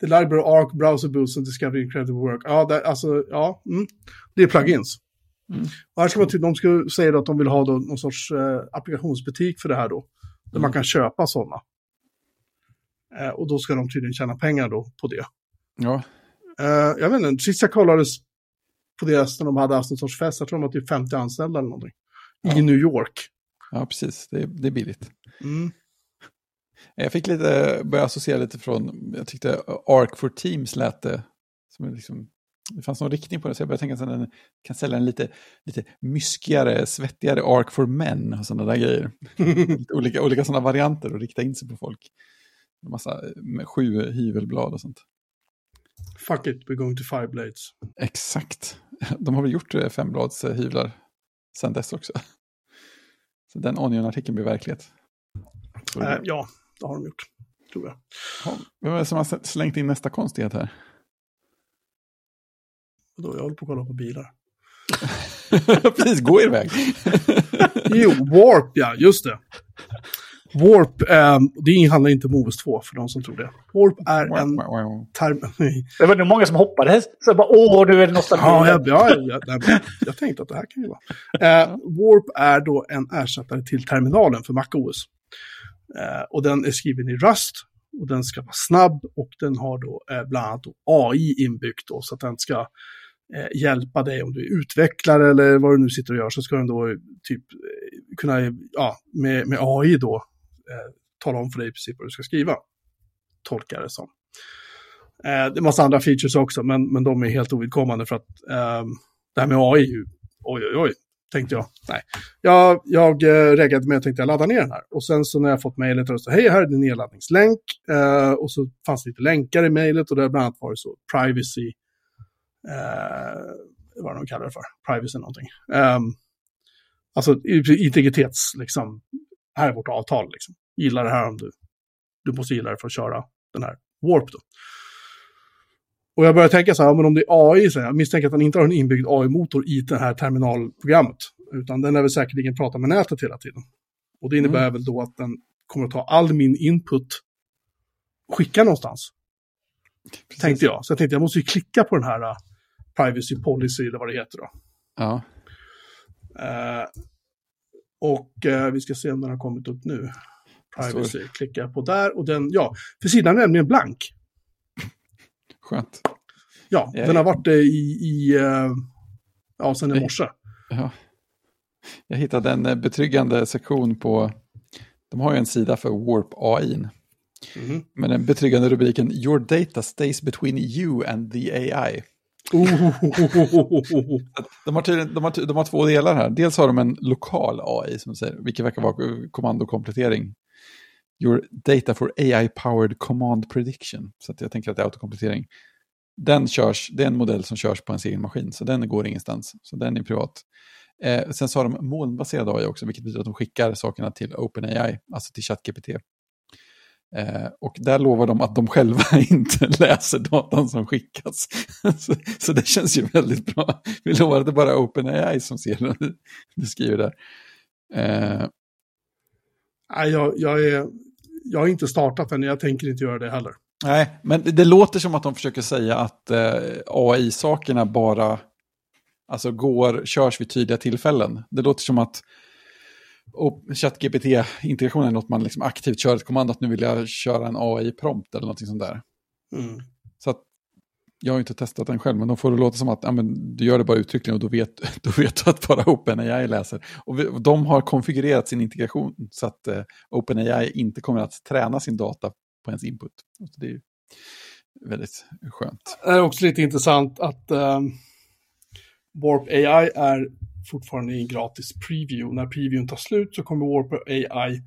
the library Arc browser boost and discover incredible work. Ja, det, alltså, ja. Mm. Det är plugins. Mm. Och här ska man till, de ska säga att de vill ha då någon sorts eh, applikationsbutik för det här då. Där Mm. man kan köpa sådana. Eh, och då ska de tydligen tjäna pengar då på det. Ja, Eh, jag vet inte, sist jag kollade på deras när de hade haft en sorts fest, jag tror de var typ 50 anställda eller någonting. I Ja. New York. ja precis. Det är, det är billigt. Mm. Jag fick lite, börja associera lite från, jag tyckte Arc for Teams lät det som liksom, det fanns någon riktning på det, så jag började tänka att den kan sälja en lite, lite myskigare, svettigare Arc for Men och sådana där grejer. olika, olika sådana varianter och rikta in sig på folk. En massa med sju hyvelblad och sånt. Fuck it, we're going to five blades. Exakt. De har väl gjort eh, femblads eh, hyvlar sen dess också. Så den Onion-artikeln blir verklighet. Eh, ja, det har de gjort. Tror jag. ja, vem är det som har slängt in nästa konstighet här? Och då, jag håller på att kolla på bilar. Precis, gå er väg. Jo, Warp, ja, just det. Warp, eh, det handlar inte om OS 2 för de som tror det. Warp är en term... Det var nog många som hoppades. Så bara, åh, nu är det nostalgi. ja, jag, ja, jag, jag, jag tänkte att det här kan ju vara. Eh, Warp är då en ersättare till terminalen för MacOS. Eh, och den är skriven i Rust. Och den ska vara snabb och den har då eh, bland annat då AI inbyggt då, så att den ska eh, hjälpa dig om du är utvecklare eller vad du nu sitter och gör så ska den då typ eh, kunna, ja, med, med AI då eh, tala om för dig i princip vad du ska skriva. Tolkar det som. Eh, det är massa andra features också, men, men de är helt ovidkommande för att eh, det här med AI är ju, oj oj oj, tänkte jag. Nej. Jag, jag eh, reggade med att tänkte jag ladda ner den här. Och sen så när jag fått mejlet och så hej, här är din nedladdningslänk. Eh, och så fanns det lite länkar i mejlet och där bland annat var det så privacy, eh, vad de kallar det för, privacy någonting. Eh, alltså integritets, liksom, här är vårt avtal liksom. Gillar det här om du, du måste gilla det för att köra den här Warp då. Och jag börjar tänka så här, men om det är AI, så här, jag misstänker att den inte har en inbyggd AI-motor i det här terminalprogrammet. Utan den är väl säkerligen prata med nätet hela tiden. Och det innebär väl då att den kommer att ta all min input och skicka någonstans. Tänkte jag. Så jag tänkte jag måste ju klicka på den här uh, privacy policy eller vad det heter då. Ja, Eh, och eh, vi ska se om den har kommit upp nu. Privacy, klickar jag på där och den, ja, för sidan är nämligen blank. Skönt. Ja, Ja, den har varit det i, i eh, ja, sen i morse. Ja. Jag hittade en eh, betryggande sektion på, de har ju en sida för Warp AI. Mhm. Men den betryggande rubriken Your data stays between you and the AI. Oh, De har, tydligen, de, har, de har två delar här. Dels har de en lokal AI, som säger, vilket verkar vara eh, kommandokomplettering. Your data for AI-powered command prediction. Så att jag tänker att det är autokomplettering. Den körs, det är en modell som körs på en egen maskin, så den går ingenstans. Så den är privat. Eh, sen så har de molnbaserad AI också, vilket betyder att de skickar sakerna till OpenAI, alltså till ChatGPT. Eh, och där lovar de att de själva inte läser datan som skickas. så, så, det känns ju väldigt bra. Vi lovar att det bara är OpenAI som ser det du skriver där. Eh. Jag, jag, är, jag har inte startat den, jag tänker inte göra det heller. Nej, men det, låter som att de försöker säga att eh, AI-sakerna bara alltså går, körs vid tydliga tillfällen. Det låter som att ChatGPT-integrationen är något man liksom aktivt kör ett kommando att nu vill jag köra en AI-prompt eller någonting sånt där. Mm. Så att, jag har inte testat den själv, men de får det låta som att ja, men, du gör det bara uttryckligen och då vet, då vet du att bara OpenAI läser. Och, vi, de har konfigurerat sin integration så att eh, OpenAI inte kommer att träna sin data på ens input. Så det är väldigt skönt. Det är också lite intressant att eh, Warp AI är fortfarande i en gratis preview. När previewn tar slut så kommer Warp AI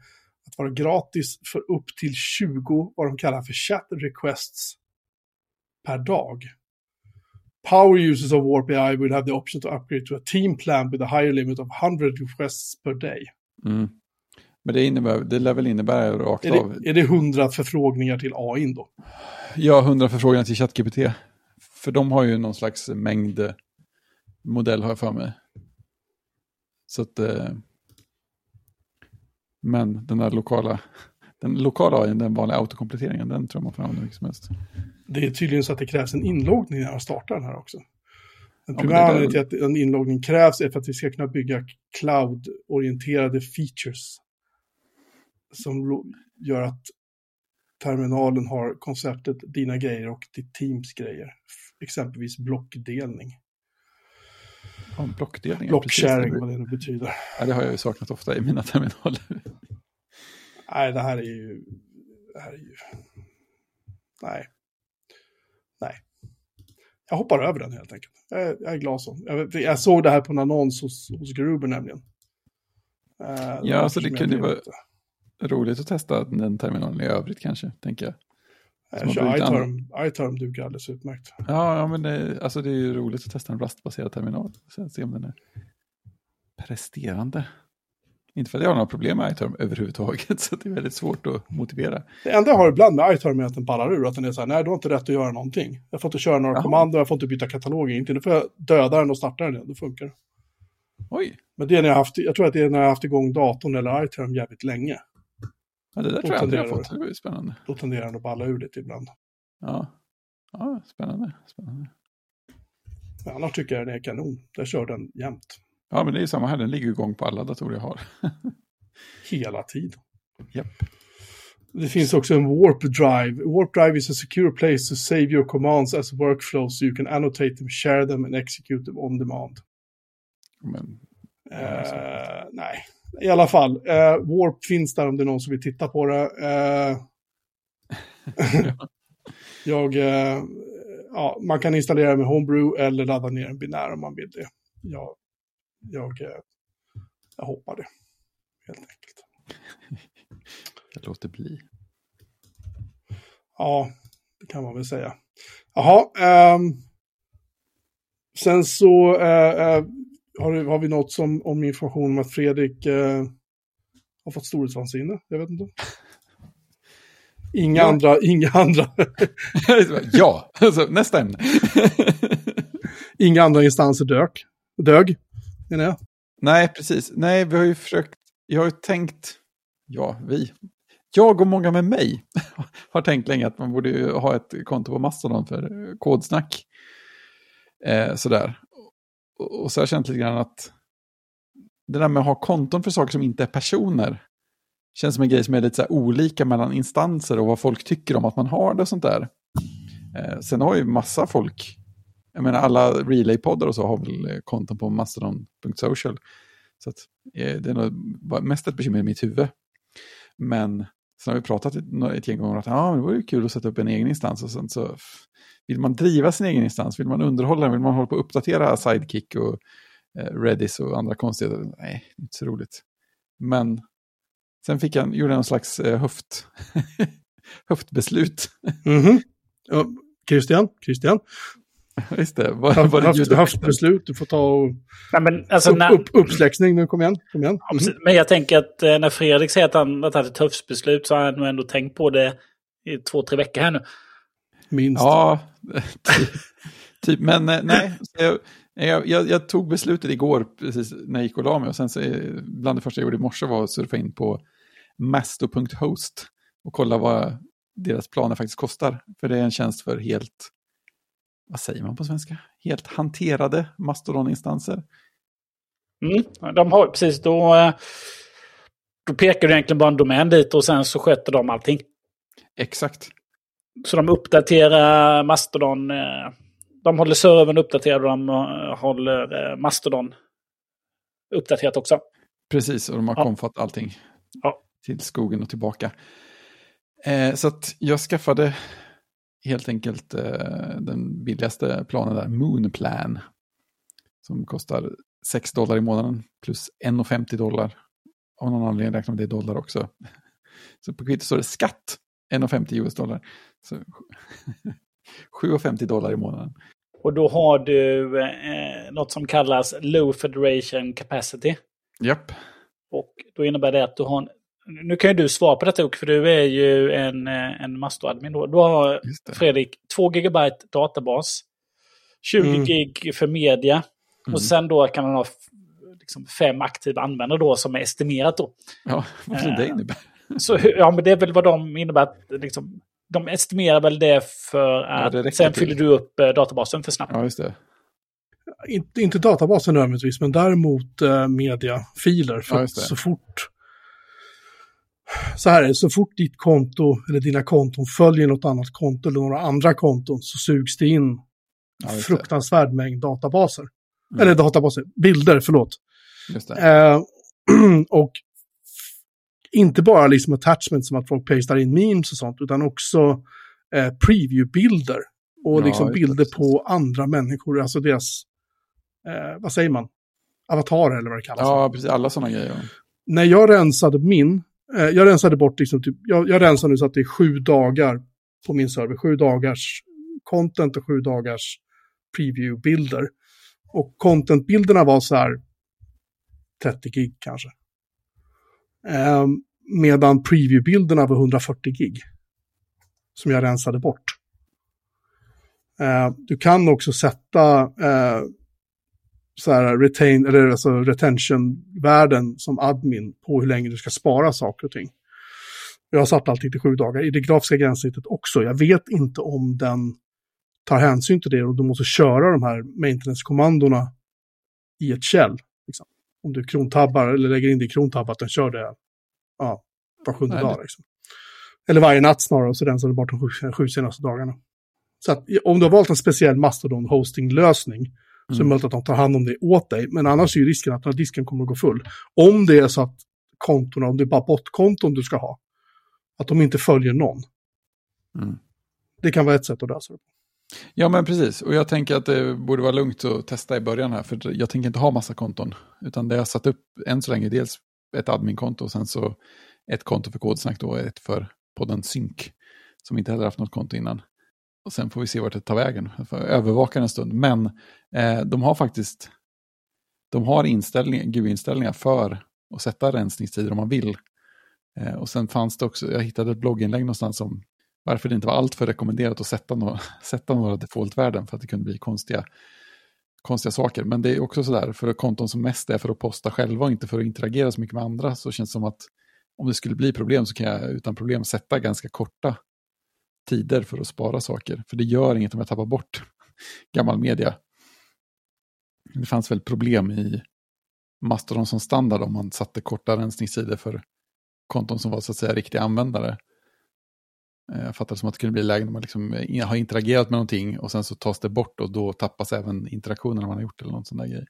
att vara gratis för upp till 20 vad de kallar för chat requests per dag. Power users of Warp AI will have the option to upgrade to a team plan with a higher limit of 100 requests per day. Mm. Men det, innebär, det lär väl innebära rakt är det, av... Är det 100 förfrågningar till AI då? Ja, 100 förfrågningar till ChatGPT. För de har ju någon slags mängd modell har jag för mig. Så att... Eh, men den där lokala, den lokala AI, den vanliga autokompletteringen, den tror jag man får använda mycket som helst. Det är tydligen så att det krävs en inloggning när man startar den här också. Den primära ja, anledningen till att en inloggning krävs är för att vi ska kunna bygga cloud-orienterade features. Som gör att terminalen har konceptet dina grejer och ditt teams grejer. Exempelvis blockdelning. Ja, blockdelning. Blocksharing, vad det nu betyder. Ja, det har jag ju saknat ofta i mina terminaler. Nej, det här är ju... Det här är ju... Nej. Nej. Jag hoppar över den helt enkelt. Jag är, jag är glad så. Jag, jag, såg det här på en annons hos, hos Gruber nämligen. Uh, ja, så alltså, det kunde vara roligt att testa den terminalen i övrigt kanske, tänker jag. Jag kör iTerm, iTerm duger alldeles utmärkt. Ja, ja men det, alltså det är ju roligt att testa en rastbaserad terminal. Sen se om den är presterande. Inte för att jag har några problem med iTerm överhuvudtaget, så det är väldigt svårt att motivera. Det enda jag har ibland med iTerm är att den pallar ur, att den är så här, nej du har inte rätt att göra någonting. Jag får inte köra några kommandon, jag får inte byta kataloger, inte nu får jag döda den och starta den igen, det funkar. Oj. Men det är när jag, haft, jag tror att det är när jag haft igång datorn eller iTerm jävligt länge. Ja, det där tror jag aldrig jag har fått. Det var spännande. Då tenderar den att balla ur lite ibland. Ja, ja spännande. spännande. Men annars tycker jag den är kanon. Där kör den jämt. Ja, men det är samma här. Den ligger igång på alla datorer jag har. Hela tiden. Japp. Det finns också en Warp Drive. Warp Drive is a secure place to save your commands as workflows so you can annotate them, share them and execute them on demand. Men, uh, nej, i alla fall, eh, Warp finns där om det är någon som vill titta på det. Eh, jag, ja, man kan installera med Homebrew eller ladda ner en binär om man vill det. Jag, jag, eh, jag hoppar det, helt enkelt. Jag låter bli. Ja, det kan man väl säga. Jaha, ehm, sen så eh har, har vi något som, om information om att Fredrik eh, har fått storhetsvansinne? Jag vet inte. Inga ja. andra, inga andra. ja, alltså, nästa ämne. inga andra instanser dök. Dög, menar jag. Nej, precis. Nej, vi har ju försökt, jag har ju tänkt, ja, vi, jag och många med mig har tänkt länge att man borde ha ett konto på Mastodon för eh, kodsnack. Eh, sådär och så har jag känt lite grann att det där med att ha konton för saker som inte är personer känns som en grej som är lite så olika mellan instanser och vad folk tycker om att man har det och sånt där. Eh, sen har ju massa folk, jag menar alla relaypoddar och så har väl eh, konton på mastodon.social. Så att, eh, det är nog mest ett bekymmer i mitt huvud. Men sen har vi pratat ett, ett gäng gånger om att ah, det vore kul att sätta upp en egen instans och sen så vill man driva sin egen instans? Vill man underhålla den? Vill man hålla på att uppdatera Sidekick och eh, Redis och andra konstigheter? Nej, inte så roligt. Men sen fick jag gjorde en slags eh, höft, höftbeslut. mm -hmm. ja, Christian, Christian, Just det, var, var det haft, haft beslut, du får ta och... Nej, men, alltså, Upp, när, upp, uppsläxning nu, kom igen. Kom igen. Ja, precis. Men jag tänker att eh, när Fredrik säger att han har tagit ett tufsbeslut så har han nog ändå tänkt på det i två, tre veckor här nu. Minst. Ja, typ. typ. Men eh, nej, jag, jag, jag, jag tog beslutet igår precis när jag gick och la mig. Och sen så, eh, bland det första jag gjorde i morse var att surfa in på masto.host och kolla vad deras planer faktiskt kostar. För det är en tjänst för helt, vad säger man på svenska? Helt hanterade Mastodon-instanser. Mm. De har precis då... eh, Då pekar du egentligen bara en domän dit och sen så sköter de allting. Exakt. Så de uppdaterar Mastodon. eh, De håller servern uppdaterad och de eh, håller Mastodon uppdaterat också. Precis, och de har Ja. konfat allting Ja. till skogen och tillbaka. Eh, så att jag skaffade helt enkelt eh, den billigaste planen där, Moonplan. Som kostar 6 dollar i månaden plus 1,50 dollar. Av någon anledning räknar det i dollar också. Så på kvittot står det skatt, 1,50 US-dollar. Så 7,50 dollar i månaden. Och då har du eh, något som kallas Low Federation Capacity. Japp, Och då innebär det att du har en, Nu kan ju du svara på detta Åke, för du är ju en, eh, en mastoadmin då. Du har det. Fredrik 2 GB databas. 20 Mm. gig för media. Mm. Och sen då kan man ha liksom fem aktiva användare då som är estimerat då. Ja, vad skulle det Eh, innebär? Så ja, men det är väl vad de innebär. Att, liksom, de estimerar väl det för att det räcker sen till. fyller du upp eh, databasen för snabbt. Ja, just det. Inte, inte databasen nödvändigtvis, men däremot eh, mediafiler. För Ja, det. så fort... Så här är det, så fort ditt konto eller dina konton följer något annat konto eller några andra konton så sugs det in Ja, det. fruktansvärd mängd databaser. Mm. Eller databaser, bilder, förlåt. Det. Eh, och inte bara liksom attachments som att folk pastar in memes och sånt, utan också eh, preview-bilder. Och Ja, liksom det, bilder precis. på andra människor, alltså deras, eh, vad säger man, avatarer eller vad det kallas. Ja, precis. Alla sådana grejer. När jag rensade min, Eh, jag rensade bort liksom, typ, jag, jag rensade nu så att det är sju dagar på min server, sju dagars content och sju dagars preview-bilder. Och content-bilderna var så här 30 gig kanske. Eh, medan preview-bilderna var 140 gig. Som jag rensade bort. Eh, du kan också sätta eh, så här retain, eller alltså retention-värden som admin på hur länge du ska spara saker och ting. Jag har satt alltid till sju dagar. I det grafiska gränssnittet också. Jag vet inte om den tar hänsyn till det och du måste köra de här maintenance-kommandona i ett shell. Liksom. Om du krontabbar eller lägger in det i krontabb att den kör det ja, var sjunde Nej, dag. det- Liksom. Eller varje natt snarare, och så rensar du bort de sju, sju senaste dagarna. Så att, om du har valt en speciell Mastodon hosting-lösning så är det Mm. möjligt att de tar hand om det åt dig. Men annars är ju risken att den här disken kommer att gå full. Om det är så att kontona, om det är bara botkonton du ska ha, att de inte följer någon. Mm. Det kan vara ett sätt att lösa det. Ja, men precis. Och jag tänker att det borde vara lugnt att testa i början här, för jag tänker inte ha massa konton. Utan det jag har satt upp än så länge, dels ett adminkonto och sen så ett konto för kodsnack då, och ett för podden Synk, som inte heller haft något konto innan. Och sen får vi se vart det tar vägen. Jag får övervaka en stund. Men eh, de har faktiskt, de har inställningar, GUI-inställningar för att sätta rensningstider om man vill. Eh, och sen fanns det också, jag hittade ett blogginlägg någonstans om varför det inte var alltför rekommenderat att sätta några, sätta några defaultvärden för att det kunde bli konstiga, konstiga saker. Men det är också sådär, för konton som mest är för att posta själva och inte för att interagera så mycket med andra så känns det som att om det skulle bli problem så kan jag utan problem sätta ganska korta tider för att spara saker. För det gör inget om jag tappar bort gammal media. Det fanns väl problem i Mastodon som standard om man satte korta rensningstider för konton som var så att säga riktiga användare. Eh, Jag fattar som att det kunde bli lägen när man liksom eh, har interagerat med någonting och sen så tas det bort och då tappas även interaktionerna man har gjort eller någon sån där grej.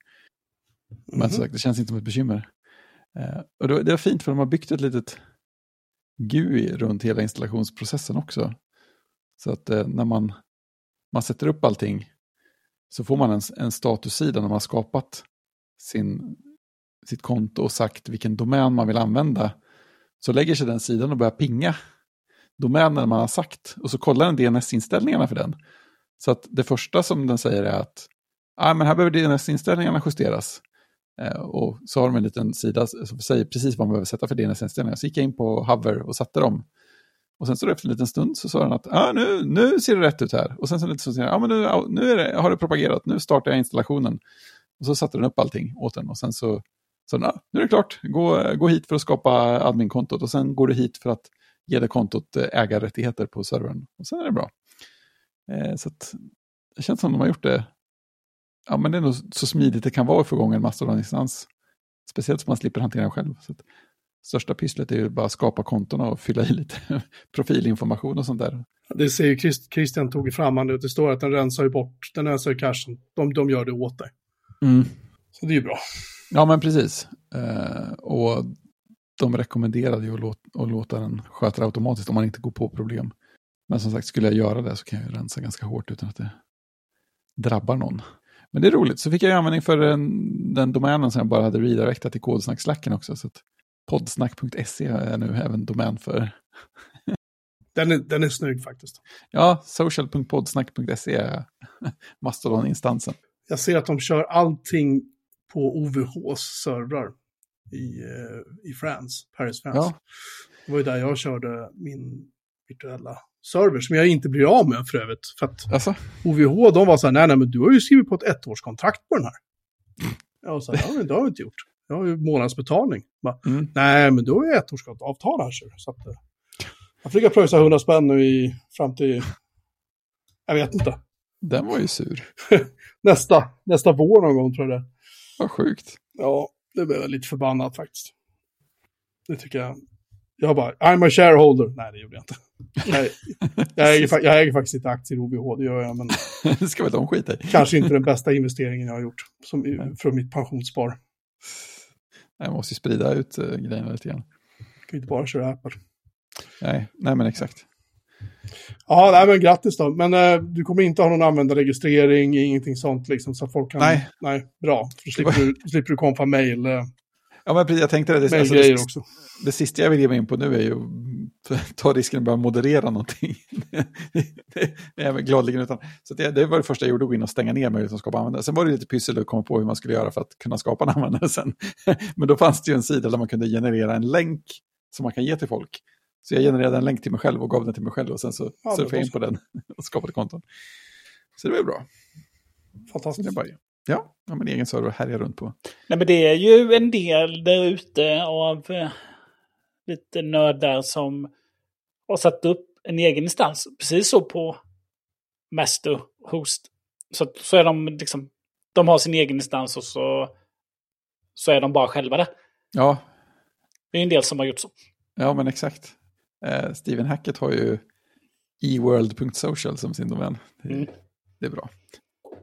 Men Mhm. som sagt, det känns inte som ett bekymmer. Eh, och det, det var fint för de har byggt ett litet GUI runt hela installationsprocessen också. Så att eh, när man, man sätter upp allting så får man en, en statussida när man har skapat sin, sitt konto och sagt vilken domän man vill använda. Så lägger sig den sidan och börjar pinga domänen man har sagt. Och så kollar den DNS-inställningarna för den. Så att det första som den säger är att ah, men här behöver DNS-inställningarna justeras. Eh, och så har de en liten sida som säger precis vad man behöver sätta för DNS-inställningar. Så gick jag in på Hover och satte dem. Och sen så efter en liten stund så sa den att ah, nu, nu ser det rätt ut här. Och sen så lite så säger ah, men nu, nu det, har det propagerat, nu startar jag installationen. Och så satte den upp allting åt den och sen så sa den, ah, nu är det klart, gå, gå hit för att skapa adminkontot och sen går du hit för att ge det kontot eh, ägarrättigheter på servern. Och sen är det bra. Eh, så att, det känns som de har gjort det, ja men det är nog så smidigt det kan vara att få igång en Mastodon-instans. Speciellt som man slipper hantera den själv. Så att, största pysslet är ju bara att skapa kontona och fylla i lite profilinformation och sånt där. Det ser ju Christ, Christian tog fram nu, det står att den rensar ju bort, den rensar ju cachen. De, de gör det åt dig. Mm. Så det är ju bra. Ja, men precis. Uh, och de rekommenderade ju att låta, att låta den sköta det automatiskt om man inte går på problem. Men som sagt, skulle jag göra det så kan jag rensa ganska hårt utan att det drabbar någon. Men det är roligt, så fick jag användning för den, den domänen som jag bara hade redirectat till kodsnackslacken också. Så poddsnack.se är nu även domän för. den, är, den är snygg faktiskt. Ja, social.poddsnack.se är Mastodon-instansen. Jag ser att de kör allting på OVHs servrar i, eh, i France, Paris, France. Ja. Det var ju där jag körde min virtuella server som jag inte blir av med för övrigt. För att alltså? OVH, de var så här, nej, nej, men du har ju skrivit på ett ettårskontrakt på den här. Jag sa, ja, det har jag inte gjort. Jag har ju månadsbetalning. Bara, mm. Nej, men du har ju ettårsavtal här. Så att, eh, jag fick pröjsa 100 spänn nu i, fram till, jag vet inte. Den var ju sur. nästa, nästa vår någon gång tror jag det. Vad sjukt. Ja, det blev jag lite förbannad faktiskt. Det tycker jag. Jag bara, I'm a shareholder. Nej, det gjorde jag inte. Nej, jag, äger, jag äger faktiskt inte aktier i OVH, det gör jag. Men det ska väl de skita i. Kanske inte den bästa investeringen jag har gjort som, från mitt pensionsspar. Jag måste ju sprida ut uh, grejerna lite grann. Kan inte bara köra Apple. Nej, nej men exakt. Ja, nej, men grattis då. Men uh, du kommer inte ha någon användarregistrering, ingenting sånt liksom, så att folk kan... Nej. Nej, bra. För slipper, du, slipper du komma mail. Uh, ja, men jag tänkte det. Det, alltså, det, också. det sista jag vill ge mig in på nu är ju ta risken att börja moderera någonting. jag gladeligen utan. Så det, det var det första jag gjorde, att gå in och stänga ner möjligheten att skapa användare. Sen var det lite pyssel att komma på hur man skulle göra för att kunna skapa en användare sen. men då fanns det ju en sida där man kunde generera en länk som man kan ge till folk. Så jag genererade en länk till mig själv och gav den till mig själv och sen så ja, surfade jag in på den och skapade konton. Så det var bra. Fantastiskt. Bara, ja, ja, min egen server härjar runt på. Nej, men det är ju en del där ute av eh, lite nördar som har satt upp en egen instans. Precis så på Master Host. Så, så är de liksom, de har sin egen instans och så, så är de bara själva där. Ja. Det är en del som har gjort så. Ja, men exakt. Eh, Steven Hackett har ju eworld.social som sin domän. Det, mm. det är bra.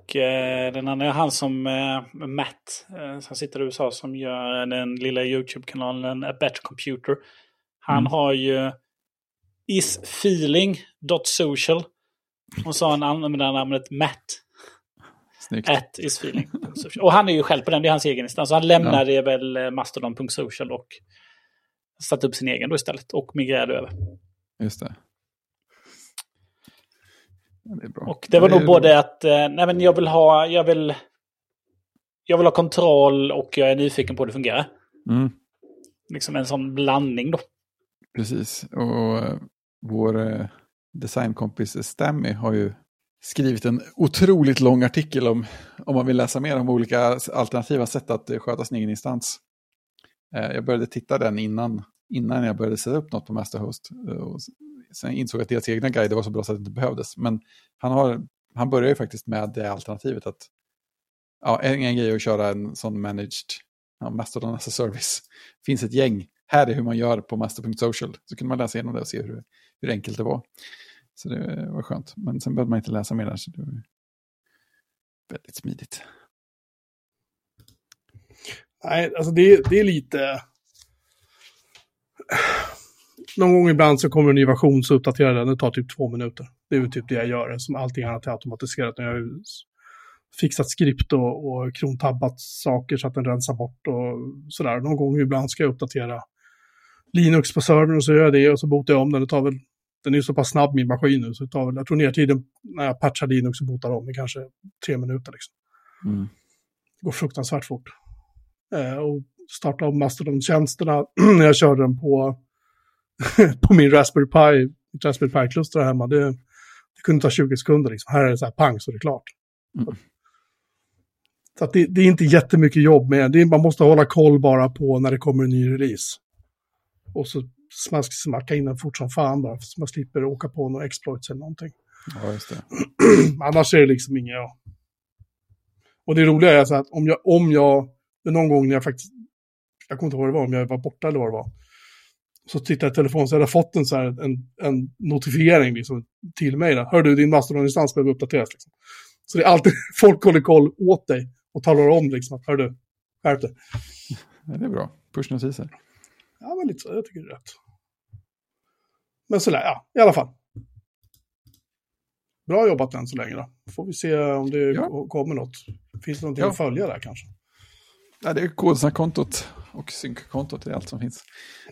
Och eh, den andra är han som eh, Matt, eh, som sitter i USA, som gör den lilla YouTube-kanalen A Better Computer. Han mm. har ju isfeeling.social. Och så han använder namnet Matt. Snyggt. At isfeeling. och han är ju själv på den, det är hans egen instans. Så han lämnade ja. väl eh, mastodon.social och satte upp sin egen då istället och migrerade över. Just det. Det. Och det var det nog både bra. att eh, nej, men jag vill ha, jag vill, jag vill ha kontroll och jag är nyfiken på hur det fungerar. Mm. Liksom en sån blandning då. Precis, och uh, vår uh, designkompis Stammy har ju skrivit en otroligt lång artikel om, om man vill läsa mer om olika alternativa sätt att sköta sin egen instans. jag började titta den innan, innan jag började sätta upp något på Masterhost. och sen insåg jag att deras egna guider var så bra så att det inte behövdes. Men han, har, han börjar ju faktiskt med det alternativet att ja, en, en grej är att köra en sån managed ja, Mastodon as a service. Det finns ett gäng. Här är hur man gör på master.social. Så kunde man läsa igenom det och se hur, hur enkelt det var. Så det var skönt. Men sen behövde man inte läsa mer där. Så det var väldigt smidigt. Nej, alltså det, det är lite... Någon gång ibland så kommer en ny version så uppdaterar den. Det tar typ två minuter. Det är väl typ det jag gör. Som allting annat är automatiserat. När jag fixat skript och, och krontabbat saker så att den rensar bort och sådär. Någon gång ibland ska jag uppdatera Linux på servern och så gör jag det och så botar jag om den. Det tar väl Den är så pass snabb min maskin nu, så det tar väl, jag tror nertiden när jag patchar Linux och botar om är kanske tre minuter. Liksom. Mm. Det går fruktansvärt fort. Eh, och starta om Mastodon-tjänsterna när jag körde den på, på min Raspberry Pi, mitt Raspberry Pi-kluster här hemma. Det, det kunde ta 20 sekunder. Liksom. Här är det så här pang så är det klart. Mm. Så det, det är inte jättemycket jobb med det. Är, man måste hålla koll bara på när det kommer en ny release. Och så smask, smacka in den fort som fan bara, så man slipper åka på några exploits eller någonting. Ja, just det. Annars är det liksom inget jag... Och det roliga är så att om jag, om jag, är någon gång när jag faktiskt, jag kommer inte ihåg vad det var, om jag var borta eller vad det var. Så tittade jag i telefonen så hade jag fått en, så här, en, en notifiering liksom, till mig. Där. Hör du, din Mastodon-instans behöver uppdateras. Liksom. Så det är alltid, folk håller koll åt dig och talar om liksom att, hör du, skärp dig. Det är bra. Pushnotiser. Ja, men lite så, jag tycker det är rätt. Men sådär, ja, i alla fall. Bra jobbat än så länge då. Får vi se om det Ja. kommer något. Finns det någonting Ja. att följa där kanske? Ja, det är kodsnackkontot och synkkontot, det är allt som finns.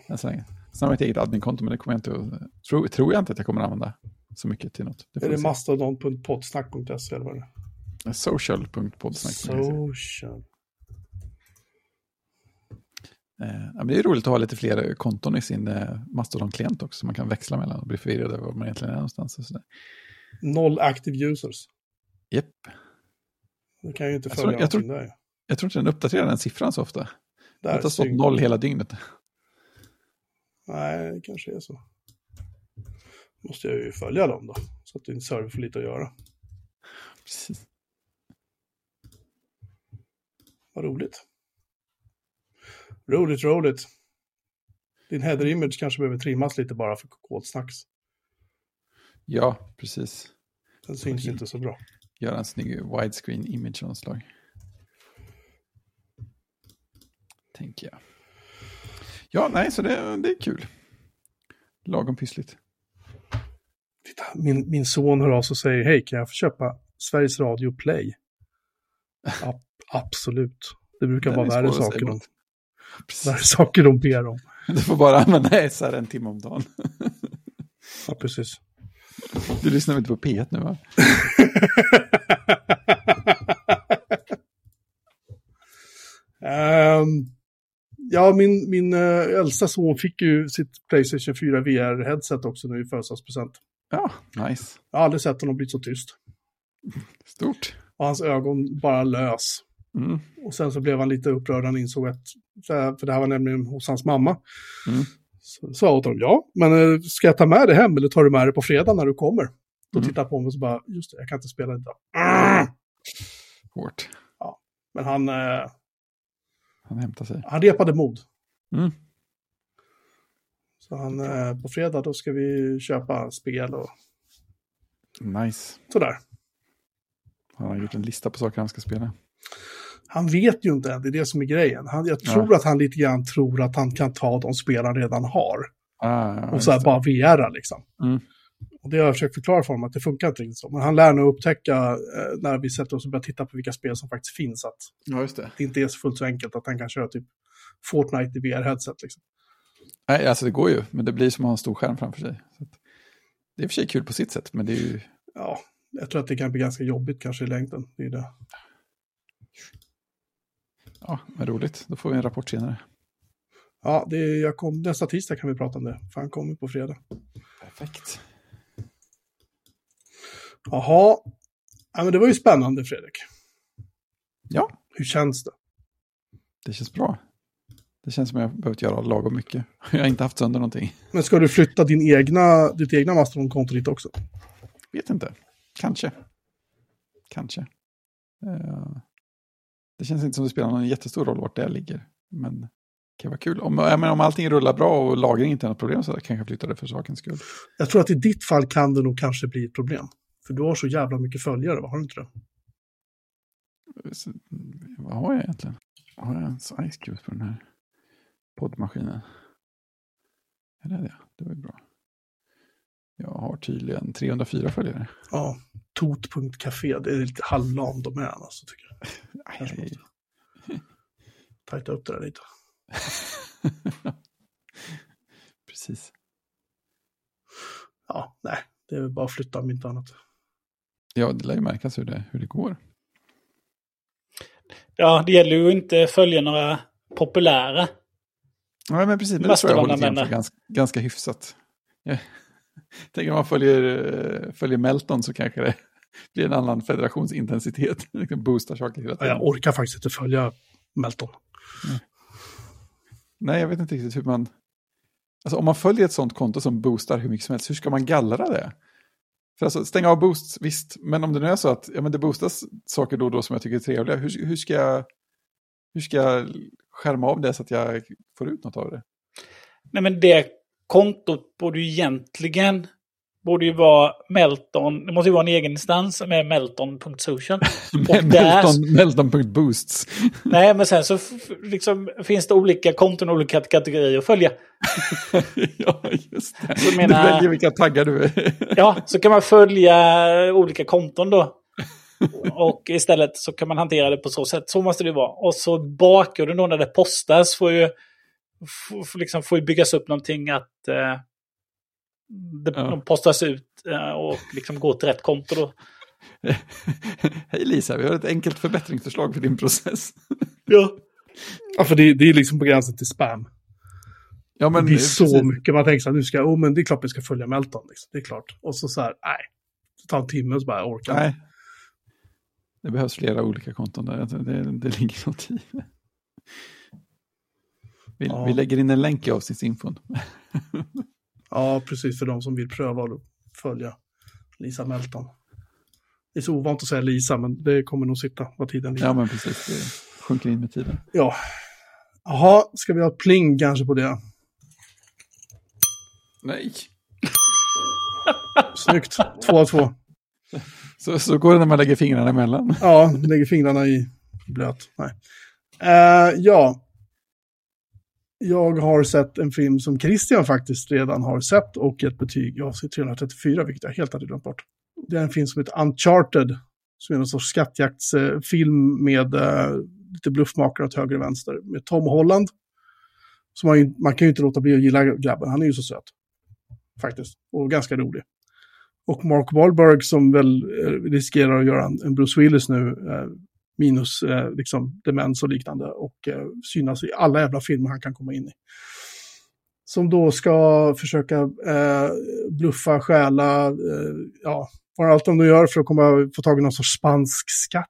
Än så länge. Sen har jag ett eget adminkonto, men det kommer jag inte att, tror, tror jag inte att jag kommer att använda så mycket till något. Det Är det se. mastodon.podsnack.se eller vad det är? Social.podsnack. Social. Eh, det är roligt att ha lite fler konton i sin eh, Mastodon-klient också, som man kan växla mellan och bli förvirrad över var man egentligen är någonstans. Och sådär. Noll active users. Japp. Det kan ju inte Jag följa tror- jag tror- någonting där. Jag tror inte den uppdaterar den siffran så ofta. Det har stått noll hela dygnet. Nej, det kanske är så. Måste jag ju följa dem då. Så att din server får lite att göra. Precis. Vad roligt. Roligt, roligt. Din header image kanske behöver trimmas lite bara för kodsnacks. Ja, precis. Den syns inte så bra. Göra en snygg widescreen image av något slag. Tänker jag. Ja, nej, så det, det är kul. Lagom pyssligt. Titta, min, min son hör av sig och säger hej, kan jag få köpa Sveriges Radio Play? Ab- absolut. Det brukar vara är värre saker, de, värre saker de ber om. Du får bara använda SR en timme om dagen. Ja, precis. Du lyssnar inte på P1 nu va? Ehm, ja, min, min eh, äldsta son fick ju sitt Playstation 4 VR-headset också nu i födelsedagspresent. Ja, nice. Jag har aldrig sett honom bli så tyst. Stort. Och hans ögon bara lös. Mm. Och sen så blev han lite upprörd han insåg att, för det här var nämligen hos hans mamma. Mm. Så sa jag åt honom, ja, men eh, ska jag ta med det hem eller tar du med det på fredag när du kommer? Då Mm. tittar på mig och så bara, just det, jag kan inte spela det idag. Mm. Hårt. Men han, eh, Han hämtar sig. han repade mod. Mm. Så han, eh, på fredag då ska vi köpa spel och Nice. sådär. Han har gjort en lista på saker han ska spela. Han vet ju inte än, det är det som är grejen. Han, jag tror att han lite grann tror att han kan ta de spel han redan har. Ah, ja, och så här bara VR liksom. Mm. Och det har jag försökt förklara för honom att det funkar inte riktigt så. Men han lär nog upptäcka eh, när vi sätter oss och börjar titta på vilka spel som faktiskt finns att Ja, just det. det inte är så fullt så enkelt att han kan köra typ Fortnite i VR-headset. Liksom. Nej, alltså det går ju, men det blir som att ha en stor skärm framför sig. Så att, det är i och för sig kul på sitt sätt, men det är ju... Ja, jag tror att det kan bli ganska jobbigt kanske i längden. Det är det. Ja, men roligt. Då får vi en rapport senare. Ja, det är, jag kom, nästa tisdag kan vi prata om det. För han kommer på fredag. Perfekt. Jaha, ja, men det var ju spännande Fredrik. Ja, Hur känns det? det känns bra. Det känns som jag behövt göra lagom mycket. Jag har inte haft sönder någonting. Men ska du flytta din egna, ditt egna Mastodon-konto dit också? Vet inte. Kanske. Kanske. Eh, det känns inte som det spelar någon jättestor roll vart det ligger. Men det kan vara kul. Om, menar, om allting rullar bra och lagring inte är något problem så kanske jag flyttar det för sakens skull. Jag tror att i ditt fall kan det nog kanske bli ett problem. För du har så jävla mycket följare, har du inte det? Så, vad har jag egentligen? Har jag ens Ice Cube på den här poddmaskinen? Är det det? Det var ju bra. Jag har tydligen 304 följare. Ja, tot.café, det är lite halvlam domän alltså, tycker jag. Kanske Aj, måste tajta upp det där lite. Precis. ja, nej, det är väl bara att flytta om inte annat. Ja, det lär ju märkas hur det, hur det går. Ja, det gäller ju att inte följa några populära. Ja, men precis. Men det tror jag man håller använda. för ganska, ganska hyfsat. Jag tänker om man följer, eh, följer Melton så kanske det blir en annan federationsintensitet. Liksom boostar saker hela tiden. jag orkar faktiskt inte följa Melton. Nej, jag vet inte riktigt hur man... Alltså om man följer ett sånt konto som boostar hur mycket som helst, hur ska man gallra det? För alltså, stänga av boosts, visst, men om det nu är så att ja, men det boostas saker då och då som jag tycker är trevliga, hur, hur, ska jag, hur ska jag skärma av det så att jag får ut något av det? Nej, men det kontot borde ju egentligen borde ju vara Melton. Det måste ju vara en egen instans med melton.social. Och där, Melton, Melton.boosts. nej, men sen så liksom, finns det olika konton och olika kategorier att följa. ja, just det. Så Du menar- väljer vilka taggar du... Ja, så kan man följa olika konton då. Och istället så kan man hantera det på så sätt. Så måste det vara. Och så bakgrunden då när det postas får ju, får liksom, får ju byggas upp någonting att eh, det, Ja. de postas ut eh, och liksom går till rätt konto då. Hej Lisa, vi har ett enkelt förbättringsförslag för din process. Ja. Ja, för det, det är liksom på gränsen till spam. Ja, men det är så precis. mycket. Man tänker så här, nu ska, oh, men det är klart vi ska följa Melton. Liksom. Det är klart. Och så så här, nej. Det tar en timme och så bara, orkar. Nej. Det behövs flera olika konton där. Det, det, det ligger något i det. Vi, Ja. vi lägger in en länk i avsnittsinfon. Ja, precis för de som vill pröva att följa Lisa Melton. Det är så ovant att säga Lisa, men det kommer nog sitta vad tiden lider. Ja, men precis. Det sjunker in med tiden. Ja. Jaha, ska vi ha ett pling kanske på det? Nej. Snyggt. Två av två. Så, så går det när man lägger fingrarna emellan. Ja, lägger fingrarna i blöt. Nej. Eh, ja. Jag har sett en film som Christian faktiskt redan har sett och ett betyg. Jag ser 334, vilket jag helt hade glömt bort. Det är en film som heter Uncharted. Som är någon sorts skattjaktsfilm med uh, lite bluffmakare åt höger och vänster. Med Tom Holland. Så man, man kan ju inte låta bli att gilla grabben. Han är ju så söt. Faktiskt. Och ganska rolig. Och Mark Wahlberg som väl eh, riskerar att göra en, Bruce Willis nu, uh, minus eh, liksom demens och liknande, och eh, synas i alla jävla filmer han kan komma in i. Som då ska försöka eh, bluffa, stjäla, eh, ja, vad allt de nu gör för att komma, få tag i någon sorts spansk skatt.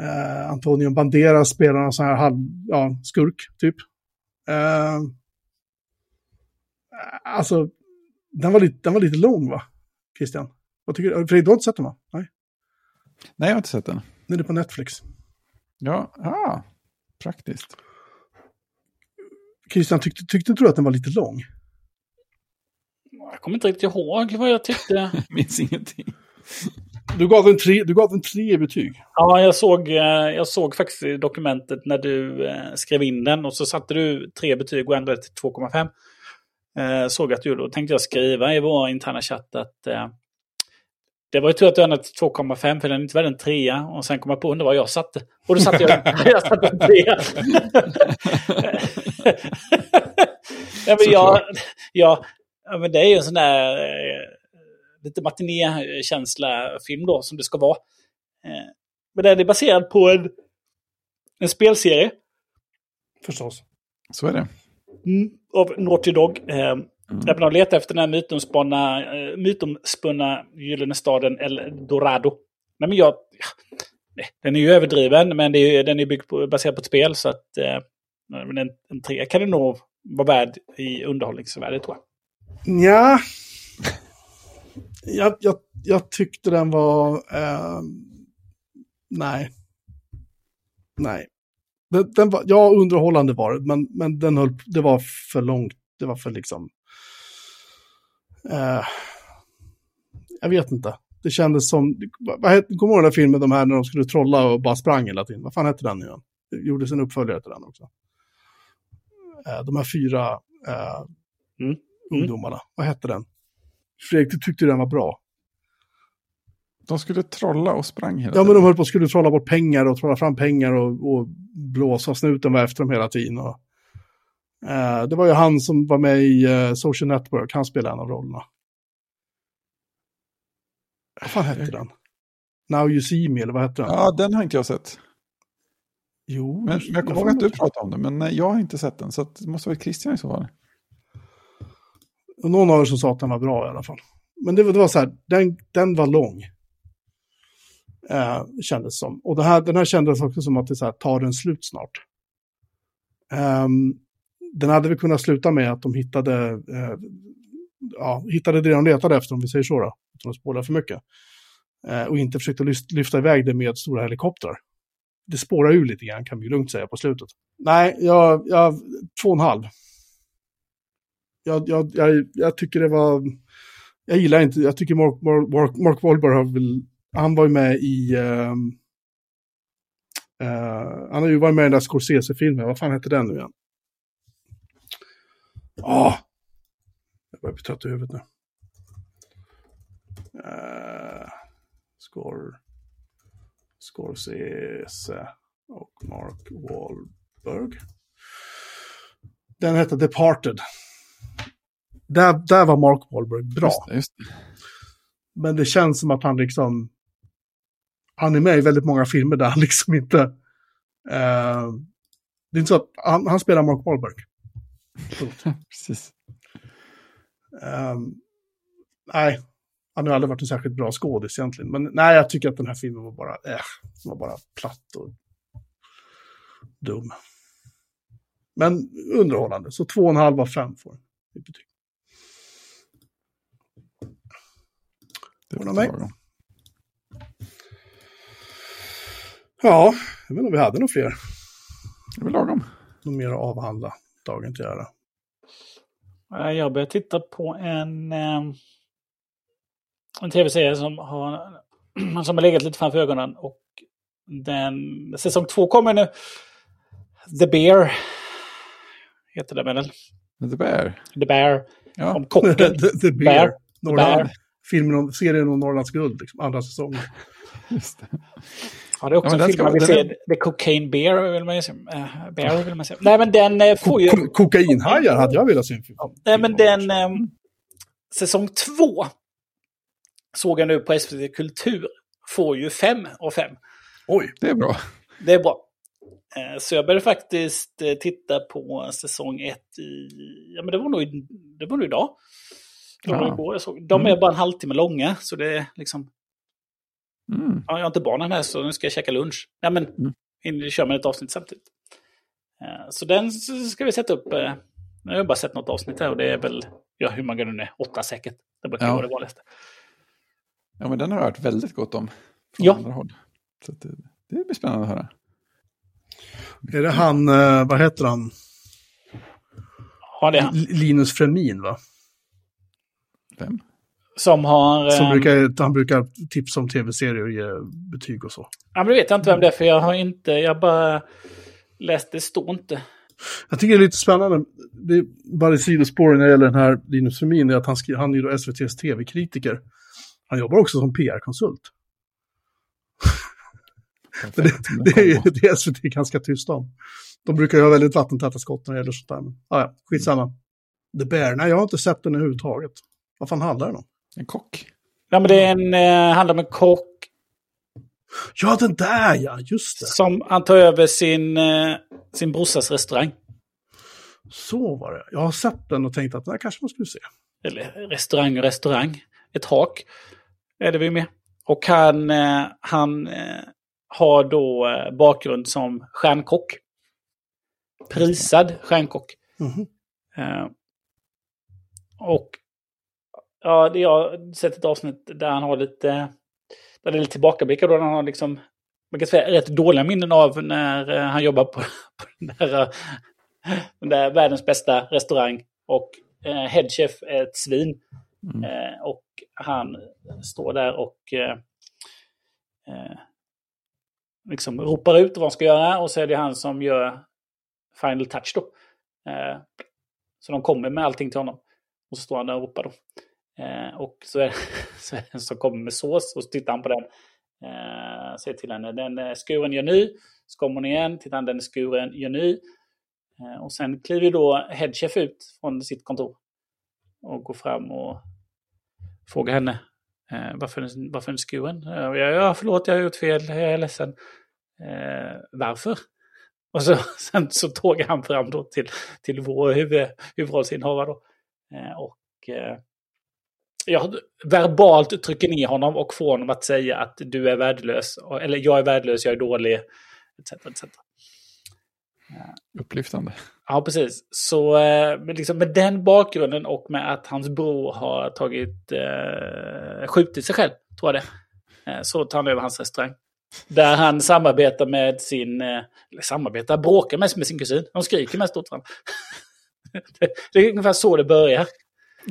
Eh, Antonio Banderas spelar någon sån här halv, ja, skurk, typ. Eh, alltså, den var, lite, den var lite lång va? Christian? Vad tycker du? Fredrik, du har inte sett den va? Nej. Nej, jag har inte sett den. Den är på Netflix. Ja, ah, praktiskt. Christian, tyckte, tyckte du att den var lite lång? Jag kommer inte riktigt ihåg vad jag tyckte. Jag minns ingenting. Du gav den tre, du gav den tre betyg. Ja, jag såg, eh, jag såg faktiskt i dokumentet när du eh, skrev in den och så satte du tre betyg och ändrade till 2,5. Eh, såg att du. Då tänkte jag skriva i vår interna chatt att eh, det var ju tur att du till 2,5 för den är inte värd en trea. Och sen kom jag på undra vad jag satte. Och då satte jag, jag satte en trea. ja, men jag, ja, ja, men det är ju en sån där eh, lite matinékänsla film då som det ska vara. Eh, men den är baserad på en, en spelserie Förstås. Så är det. mm, av Naughty Dog. Eh, Där de letar efter den här mytomspunna, eh, mytomspunna gyllene staden El Dorado. Nej, men jag, ja, nej, den är ju överdriven, men är, den är byggd på, baserad på ett spel. Så att eh, en, en tre kan det nog vara värd i underhållningsvärde tror jag. Ja. Jag, jag, jag tyckte den var... Eh, nej. Nej. Den, den var, ja, underhållande var det, men, men den höll, det var för långt. Det var för liksom... Eh, jag vet inte. Det kändes som... Vad, hette, kommer du ihåg den där filmen, de här när de skulle trolla och bara sprang hela tiden? Vad fan hette den nu igen? Det gjordes en uppföljare till den också. Eh, de här fyra eh, Mm. ungdomarna. Vad hette den? Fredrik, du tyckte den var bra. De skulle trolla och sprang hela Ja, men tiden. de höll på att skulle trolla bort pengar och trolla fram pengar och, och blåsa snuten var efter dem hela tiden. Och, det var ju han som var med i eh, Social Network, han spelade en av rollerna. Vad fan hette den? Now You See Me, eller vad hette den? Ja, den har inte jag sett. Jo, Men men jag kommer ihåg att du pratade om den, men nej, jag har inte sett den. Så det måste vara Christian i så fall. Någon av er som sa att den var bra i alla fall. Men det var, det var så här, den, den var lång. Eh, kändes som. Och här, den här kändes också som att det så här, tar den slut snart. Ehm, den hade väl kunnat sluta med att de hittade, eh, ja, hittade det de letade efter, om vi säger så då. Utan att spåra för mycket. Eh, och inte försökte lyfta iväg det med stora helikoptrar. Det spårar ur lite grann, kan vi lugnt säga på slutet. Nej, jag, jag två och en halv jag, jag, jag, jag tycker det var... Jag gillar inte, jag tycker Mark, Mark, Mark Wahlberg har väl... Han var ju med i... eh, uh, han har ju varit med i den där Scorsese-filmen, vad fan heter den nu igen? Ja, oh, jag börjar bli trött i huvudet nu. Uh, Scor... Scorsese och Mark Wahlberg. Den hette Departed. Där, där var Mark Wahlberg bra. Just det, just det. Men det känns som att han liksom... Han är med i väldigt många filmer där han liksom inte... Eh, det är inte så att han, han spelar Mark Wahlberg. Precis. Eh, nej, han har aldrig varit en särskilt bra skådis egentligen. Men nej, jag tycker att den här filmen var bara, äh, var bara platt och dum. Men underhållande, så två och en halv av fem får den. Det var mig. Ja, jag vet inte om vi hade några fler. Det är väl lagom. Något mer att avhandla dagen till ära. Jag börjar titta på en, eh, en tv-serie som har, som har legat lite framför ögonen. Och den, säsong två kommer nu. The Bear. Heter det väl? The Bear. The Bear. Ja, Om kocken. the, the Bear. Bear. Norrland. Bear. Filmen om, serien om Norrlands guld, liksom, andra säsongen. just det. Ja, det är också Ja, en film man vill se. The Cocaine Bear vill man ju se. Äh, Bear vill man se. Nej, men den eh, får ju... Ko- kokainhajar hade jag velat se en film. Nej, men den... Eh, säsong två såg jag nu på SVT Kultur. Får ju fem av fem. Oj, Det är bra. Det är bra. Eh, Så jag började faktiskt titta på säsong ett i... Ja, men det var nog, det var nog idag. Det var Ja. igår jag såg. De är Mm. bara en halvtimme långa, så det är liksom... Mm. Ja, jag har inte barnen här, så nu ska jag käka lunch. Nej, men Mm. kör med ett avsnitt samtidigt. Eh, Så den ska vi sätta upp. eh, Nu har jag bara sett något avsnitt här och det är väl, ja, hur många det nu är, åtta säkert. Det brukar Ja. vara det vanligaste. Ja, men den har jag hört väldigt gott om. Från Ja. andra håll. Så det, det blir spännande att höra. är det han, eh, vad heter han? Ja, det är han. Linus Fremin, va? Vem? Som har... Som eh, brukar, han brukar tipsa om tv-serier och ge betyg och så. Ja, men det vet jag inte vem det är, för jag har inte... Jag bara läste, det står inte. Jag tycker det är lite spännande, det är bara i sidospår när det gäller den här Linus Fremin, är att han, skri- han är ju då SVTs tv-kritiker. Han jobbar också som PR-konsult. Det, det, är, det är SVT ganska tyst om. De brukar ju ha väldigt vattentäta skott när det gäller sånt där. Men, ah, ja, skitsamma. The Bear, nej jag har inte sett den överhuvudtaget. Vad fan handlar den om? En kock. Ja, men det är en, eh, handlar om en kock Ja, den där ja, just det. som han tar över sin, eh, sin brorsas restaurang. Så var det. Jag har sett den och tänkt att den här kanske man skulle se. Eller restaurang och restaurang. Ett hak är det vi med. Och han, eh, han eh, har då eh, bakgrund som stjärnkock. Prisad stjärnkock. Mhm. Eh, och ja, det- jag har sett ett avsnitt där han har lite, där det är lite tillbakablickar då. Han har liksom, man kan säga rätt dåliga minnen av när eh, han jobbar på, på den, där, den där världens bästa restaurang. Och eh, headchef är ett svin. Mm. Eh, och han står där och eh, eh, liksom ropar ut vad han ska göra. Och så är det han som gör final touch då. Eh, så de kommer med allting till honom. Och så står han där och ropar då. Eh, och så är, så en kommer med sås och så tittar han på den. Eh, säger till henne, den är skuren, gör ny. Så kommer hon igen, tittar han, den är skuren, gör ny. Eh, och sen kliver då headchef ut från sitt kontor. Och går fram och frågar henne. Eh, varför, varför är den skuren? Ja, ja, förlåt, jag har gjort fel. Jag är ledsen. Eh, varför? Och så, sen så tågar han fram då till, till vår huvud, huvudrollsinnehavare. Då. Eh, och eh, jag verbalt trycker ner honom och får honom att säga att du är värdelös. Eller jag är värdelös, jag är dålig. Etc, etc. Upplyftande. Ja, precis. Så eh, liksom med den bakgrunden och med att hans bror har tagit, eh, skjutit sig själv, tror jag det, eh, så tar han över hans restaurang. Där han samarbetar med sin, eh, eller samarbetar, bråkar mest med sin kusin. De skriker mest åt varandra. det, det är ungefär så det börjar.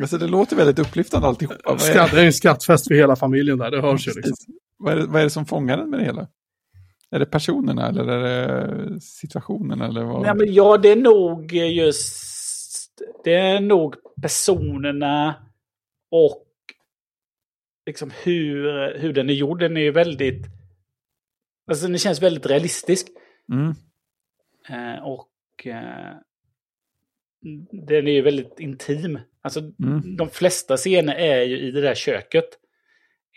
Alltså det låter väldigt upplyftande alltihopa. Skratt, det är en skrattfest för hela familjen där, det hörs ju liksom. Vad, är det, vad är det som fångar den med det hela? Är det personerna eller är det situationen? Eller vad? Ja, men ja, det är nog just... Det är nog personerna och liksom hur, hur den är gjord. Den är ju väldigt... Alltså den känns väldigt realistisk. Mm. Eh, och eh, den är ju väldigt intim. Alltså Mm. de flesta scener är ju i det där köket.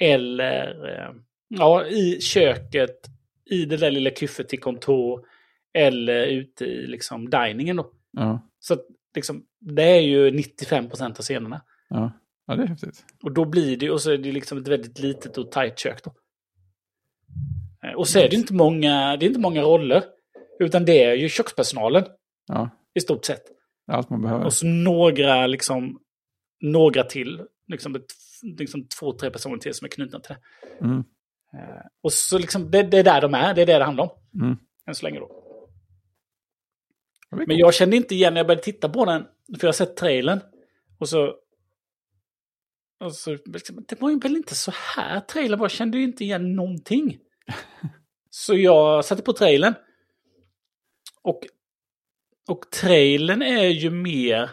Eller eh, ja, i köket, i det där lilla kyffet till kontor. Eller ute i liksom diningen då. Ja. Så liksom, det är ju 95 procent av scenerna. Ja. ja, det är häftigt. Och då blir det, och så är det liksom ett väldigt litet och tajt kök då. Eh, Och så är det inte många, det är inte många roller. Utan det är ju kökspersonalen Ja, i stort sett. Allt man behöver. Och så några, liksom, några till. Liksom, liksom två, tre personer till som är knutna till det. Mm. Eh, Och så liksom, det, det är där de är, det är det det handlar om. Mm. Än så länge då. Men jag kände inte igen när jag började titta på den. För jag har sett trailern. Och så... Och så liksom, det var ju väl inte så här trailern var. Jag kände ju inte igen någonting. Så jag satte på trailern. Och, och trailern är ju mer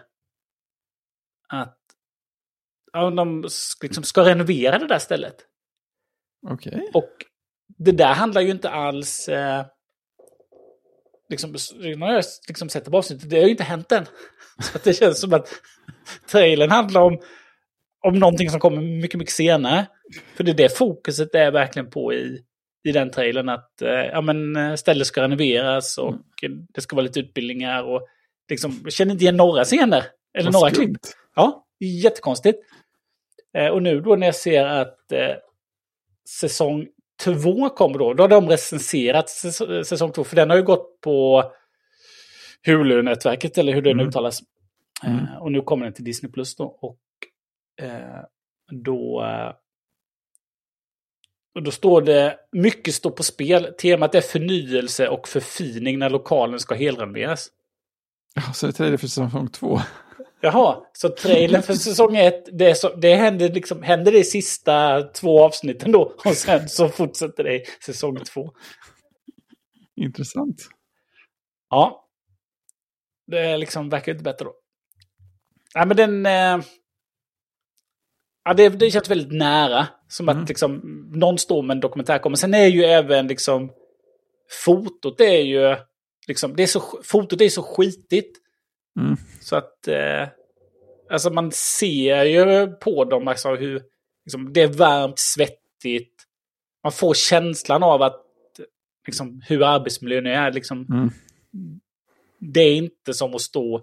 att ja, de liksom ska renovera det där stället. Okej. Och det där handlar ju inte alls... Eh, liksom, har jag liksom sett det på avsnittet, det har ju inte hänt än. Så det känns som att trailern handlar om, om någonting som kommer mycket, mycket senare. För det är det fokuset är verkligen på i, i den trailern. Att eh, ja, men, eh, stället ska renoveras och det ska vara lite utbildningar. Och, liksom, jag känner inte igen några scener. Eller Vad några skumt. klipp. Ja, jättekonstigt. Eh, och nu då när jag ser att eh, säsong två kommer då, då har de recenserat säs- säsong två, för den har ju gått på Hulu-nätverket, eller hur det nu Mm. uttalas. Mm. Eh, och nu kommer den till Disney Plus då. Och eh, då... Och då står det, mycket står på spel. Temat är förnyelse och förfining när lokalen ska helrenoveras. Ja, så det är trailer för säsong två. Jaha, så trailern för säsong ett, det, är så, det händer, liksom, händer det i sista två avsnitten då. Och sen så fortsätter det i säsong två. Intressant. Ja. Det liksom verkar inte bättre då. Ja, men den... Eh, ja, det, det känns väldigt nära. Som Mm. att liksom, någon står med en dokumentär. Men sen är ju även liksom... Fotot är ju... Liksom, det är så, fotot är så skitigt. Mm. Så att... Eh, alltså man ser ju på dem alltså hur... Liksom, det är varmt, svettigt. Man får känslan av att... Liksom, hur arbetsmiljön är. Liksom, Mm. det är inte som att stå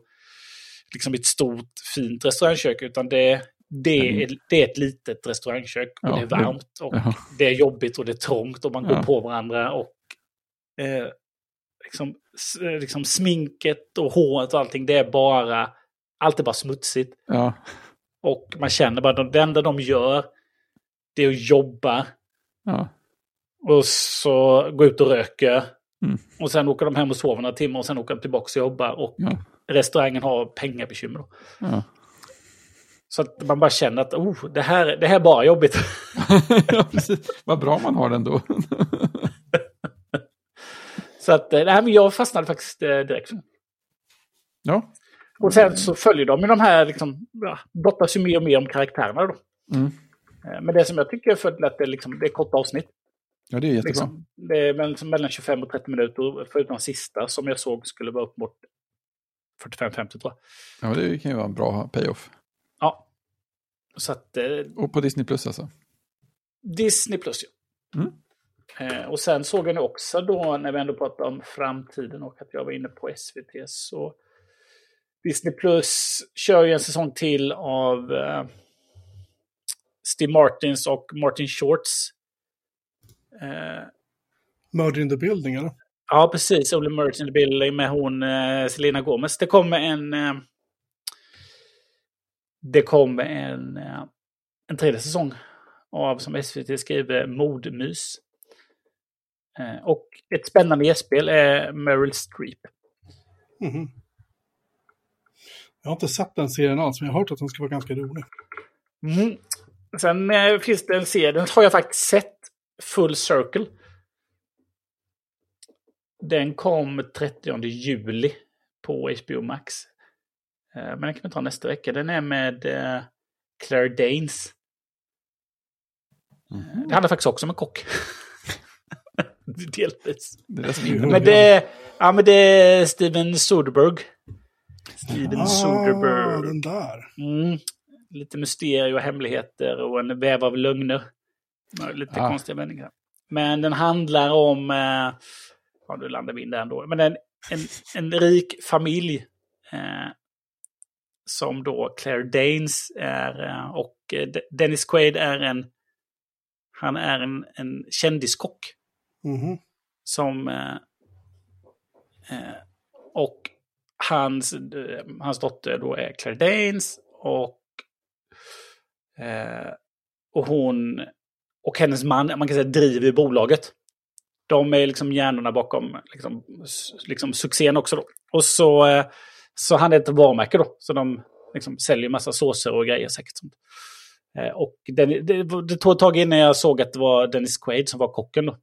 liksom, i ett stort fint restaurangkök. Utan det, det, är, det är ett litet restaurangkök. Och Ja, det är varmt. Och Ja. det är jobbigt och det är trångt. Och man går Ja. på varandra. Och eh, liksom, eh, liksom sminket och håret och allting. Det är bara... Allt är bara smutsigt. Och man känner bara att det enda de gör det är att jobba. Och så gå ut och röker. Mm. Och sen åker de hem och sover några timmar och sen åker de tillbaka och jobbar. Och restaurangen har pengabekymmer. Ja. Så att man bara känner att oh, det, här, det här är bara jobbigt. ja, precis. Vad bra man har den då. så att eh, nej, men jag fastnade faktiskt eh, direkt. ja. Och sen så följer de ju de här, liksom, ja, brottas ju mer och mer om karaktärerna då. Mm. Eh, Men det som jag tycker är fördeligt är liksom, det är korta avsnitt. ja, det är jättebra. Liksom, det är mellan 25 och 30 minuter, förutom sista som jag såg skulle vara upp mot 45-50 tror jag. Ja, det kan ju vara en bra payoff. Så att... Eh, Och på Disney Plus alltså? Disney Plus, ja. Mm. Eh, och sen såg jag nu också då, när vi ändå pratade om framtiden och att jag var inne på SVT, så Disney Plus kör ju en säsong till av eh, Steve Martins och Martin Shorts. Eh, Murder in the building, eller? ja, precis. Only Merge in the Building med hon eh, Selena Gomez. Det kommer en... Det kommer en, eh, en tredje säsong av, som SVT skriver, Mordmys. Eh, och ett spännande gästspel är Meryl Streep. Mhm. Jag har inte sett den serien alls, men jag har hört att den ska vara ganska rolig. Mm. Sen eh, finns det en serie, den har jag faktiskt sett, Full Circle. Den kom 30 juli på HBO Max. Eh, men den kan vi ta nästa vecka. Den är med eh, Claire Danes. Mm. Det handlar faktiskt också om en kock. Delvis. Det är Men det, ja, men det är Steven Soderbergh. Steven Ah, Soderbergh. den där. Mm. Lite mysterier och hemligheter och en väv av lögner. Lite Ah. konstiga vändningar. Men den handlar om... Eh, ja, nu landar vi in där ändå. Men en, en, en rik familj. Eh, som då Claire Danes är. Eh, och eh, De- Dennis Quaid är en... Han är en, en kändiskock. Mhm. Som... Eh, eh, och hans, hans dotter då är Claire Danes. Och, eh, och hon och hennes man, man kan säga driver bolaget. De är liksom hjärnorna bakom liksom, liksom succén också då. Och så, eh, så han är ett varumärke då. Så de liksom säljer massa såser och grejer säkert. Sånt. Eh, och den, det, det tog ett tag innan jag såg att det var Dennis Quaid som var kocken då.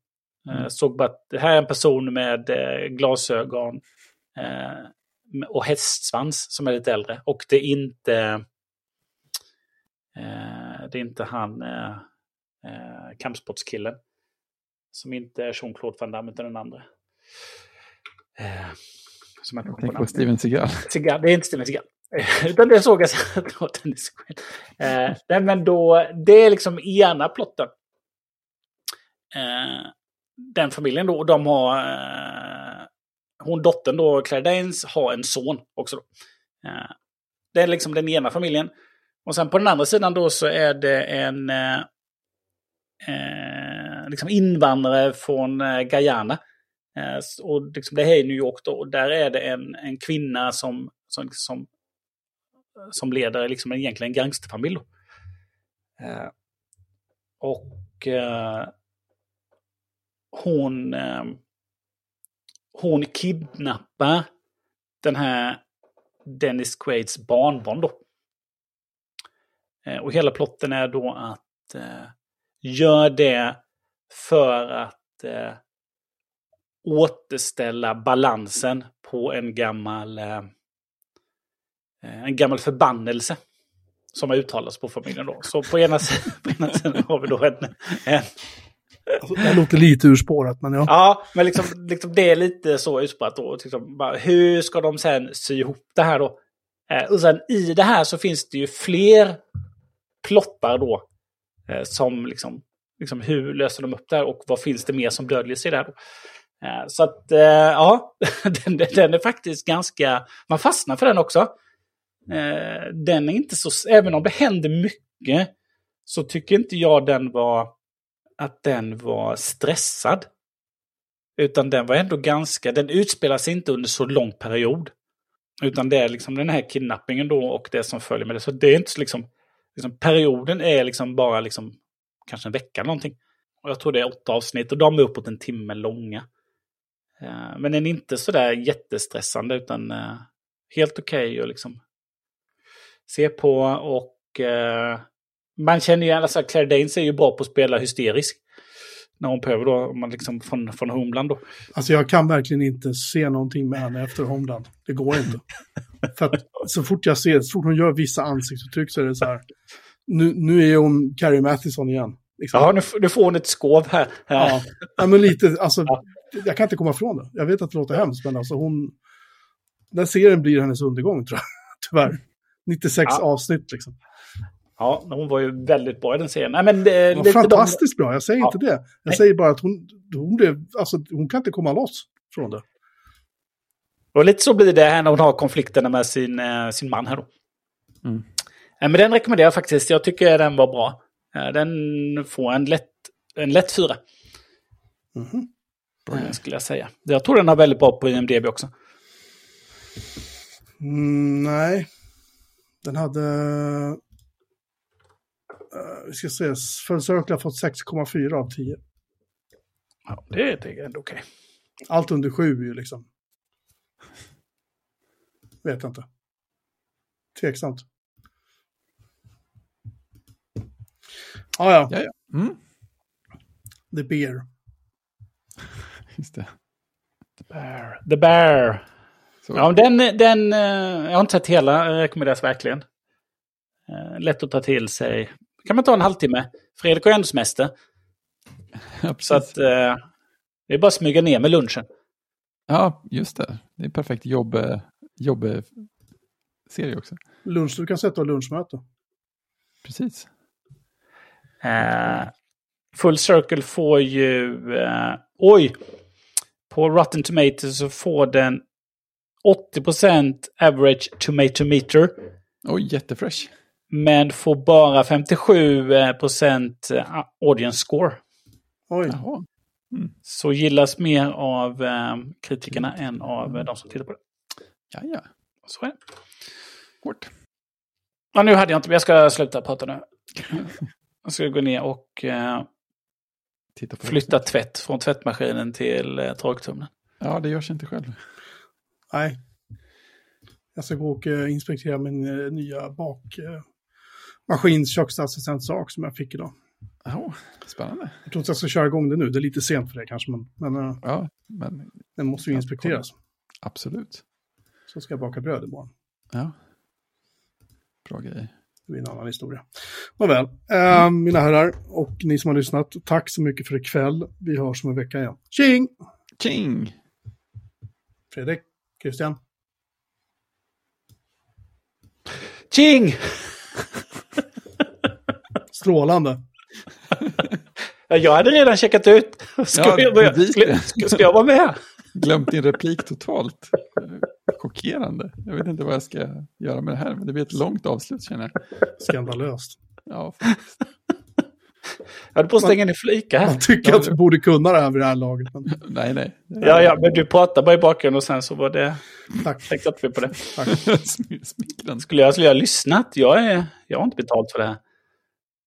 Eh, Såg bara att det här är en person med eh, glasögon och hästsvans som är lite äldre. Och det är inte... Det är inte han kampsportskillen. Som inte är Jean-Claude Van Damme utan den andra. Som jag tänker på namnet. Steven Seagal. Seagal, det är inte Steven Seagal. Utan det såg jag sen att det var Dennis Quaid. Eh, nej, men då, det är liksom ena plotten. Eh, den familjen då, och de har... Eh, hon dottern då, Claire Danes, har en son också. Då. Eh, det är liksom den ena familjen. Och sen på den andra sidan då så är det en eh, eh, liksom invandrare från eh, Guyana. Eh, och liksom det här är New York då. Och där är det en, en kvinna som, som, som, som leder liksom en, egentligen en gangsterfamilj. Då. Eh, och eh, hon, eh, hon kidnappar den här Dennis Quaids barnbarn då. Eh, och hela plotten är då att eh, gör det för att eh, återställa balansen på en gammal, eh, en gammal förbannelse som har uttalats på familjen. Då. Så på ena, sidan- på ena sidan har vi då en, en Alltså, det låter lite urspårat, men ja. Ja, men liksom, liksom det är lite så utspårat då. Liksom, bara, hur ska de sen sy ihop det här då? Eh, och sen i det här så finns det ju fler plottar då. Eh, som liksom, liksom, hur löser de upp det här och vad finns det mer som döljer sig där då? Eh, så att, eh, ja, den, den är faktiskt ganska, man fastnar för den också. Eh, den är inte så, även om det händer mycket, så tycker inte jag den var, att den var stressad. Utan den var ändå ganska, den utspelar sig inte under så lång period. Utan det är liksom den här kidnappingen då och det som följer med det. Så det är inte så liksom, liksom perioden är liksom bara liksom kanske en vecka eller någonting. Och jag tror det är åtta avsnitt och de är uppåt en timme långa. Eh, men den är inte sådär jättestressande utan eh, helt okej okay att liksom se på och eh, man känner ju, alltså Claire Danes är ju bra på att spela hysterisk. När hon behöver då, om man liksom från, från Homeland då. Alltså jag kan verkligen inte se någonting med henne efter Homeland. Det går inte. För att så fort jag ser, så fort hon gör vissa ansiktsuttryck så är det så här. Nu, nu är hon Carrie Mathison igen. Liksom. Ja, nu, nu får hon ett skov här. Ja, ja men lite, alltså, Ja. Jag kan inte komma ifrån det. Jag vet att det låter hemskt, men alltså hon... den serien blir hennes undergång tror jag. Tyvärr. 96 Ja. avsnitt liksom. Ja, hon var ju väldigt bra i den serien. Nej, men, Det var lite fantastiskt bra, jag säger Ja. inte det. Jag Nej. säger bara att hon, hon blev, alltså hon kan inte komma loss från det. Och lite så blir det här när hon har konflikterna med sin, eh, sin man här då. Mm. Eh, Men den rekommenderar jag faktiskt. Jag tycker den var bra. Eh, Den får en lätt, en lätt fyra, Mhm. Eh, skulle jag säga. Jag tror den har väldigt bra på IMDB också. Mm, nej. Den hade... eh, vi ska se, Full Circle har fått 6,4 av 10. Ja, det jag ändå okej. Allt under 7 är ju liksom... Vet jag inte. Tveksamt. Ah, ja, Ja, ja. Mm. The Bear. Just det. Bear. The Bear. Så. Ja, den, den, eh, jag har inte sett hela, eh, rekommenderas verkligen. Eh, Lätt att ta till sig. kan man ta en halvtimme. Fredrik har ju ändå semester. Ja. Så att eh, det är bara att smyga ner med lunchen. ja, just det. Det är perfekt jobb, eh, jobb eh, serie också. Lunch, du kan sätta och lunchmöte. Precis. Eh, Full Circle får ju... Eh, oj! På Rotten Tomatoes så får den 80% average tomato meter. Oj, jättefresh. Men får bara 57% eh, audience score. Oj, Jaha. Så gillas mer av eh, kritikerna än av eh, de som tittar på det. Ja, ja. Så är det. Hårt. Ja, nu hade jag inte, men jag ska sluta prata nu. Jag ska gå ner och eh, Titta på flytta tvätt från tvättmaskinen till eh, torktumlaren. Ja, det görs inte själv. nej. Jag ska gå och eh, inspektera min eh, nya bakmaskins köksassistentsak som jag fick idag. Ja, spännande. Jag tror inte jag ska köra igång det nu, det är lite sent för det kanske, men, men eh, Ja, men den måste ju inspekteras. absolut. Så ska jag baka bröd imorgon. Ja. Bra grejer. Det blir en annan historia. Nåväl, eh, mina herrar och ni som har lyssnat, tack så mycket för ikväll. Vi hörs om en vecka igen. Tjing! King! Fredrik, Christian. Tjing! Strålande. Ja, Jag hade redan checkat ut. Ska, Ja, jag, ska, ska jag vara med? Glömt din replik totalt. Chockerande. Jag vet inte vad jag ska göra med det här, men det blir ett långt avslut känner jag. Skandalöst. Ja, faktiskt. Jag höll på att stänga ner flika här. Man tycker att vi borde kunna det här vid det här laget. Men nej, nej. Ja, ja, men du pratade bara i bakgrunden och sen så var det... tack. Tänkte att vi på det. tack. Skulle jag, skulle jag ha lyssnat? Jag, är, jag har inte betalt för det här.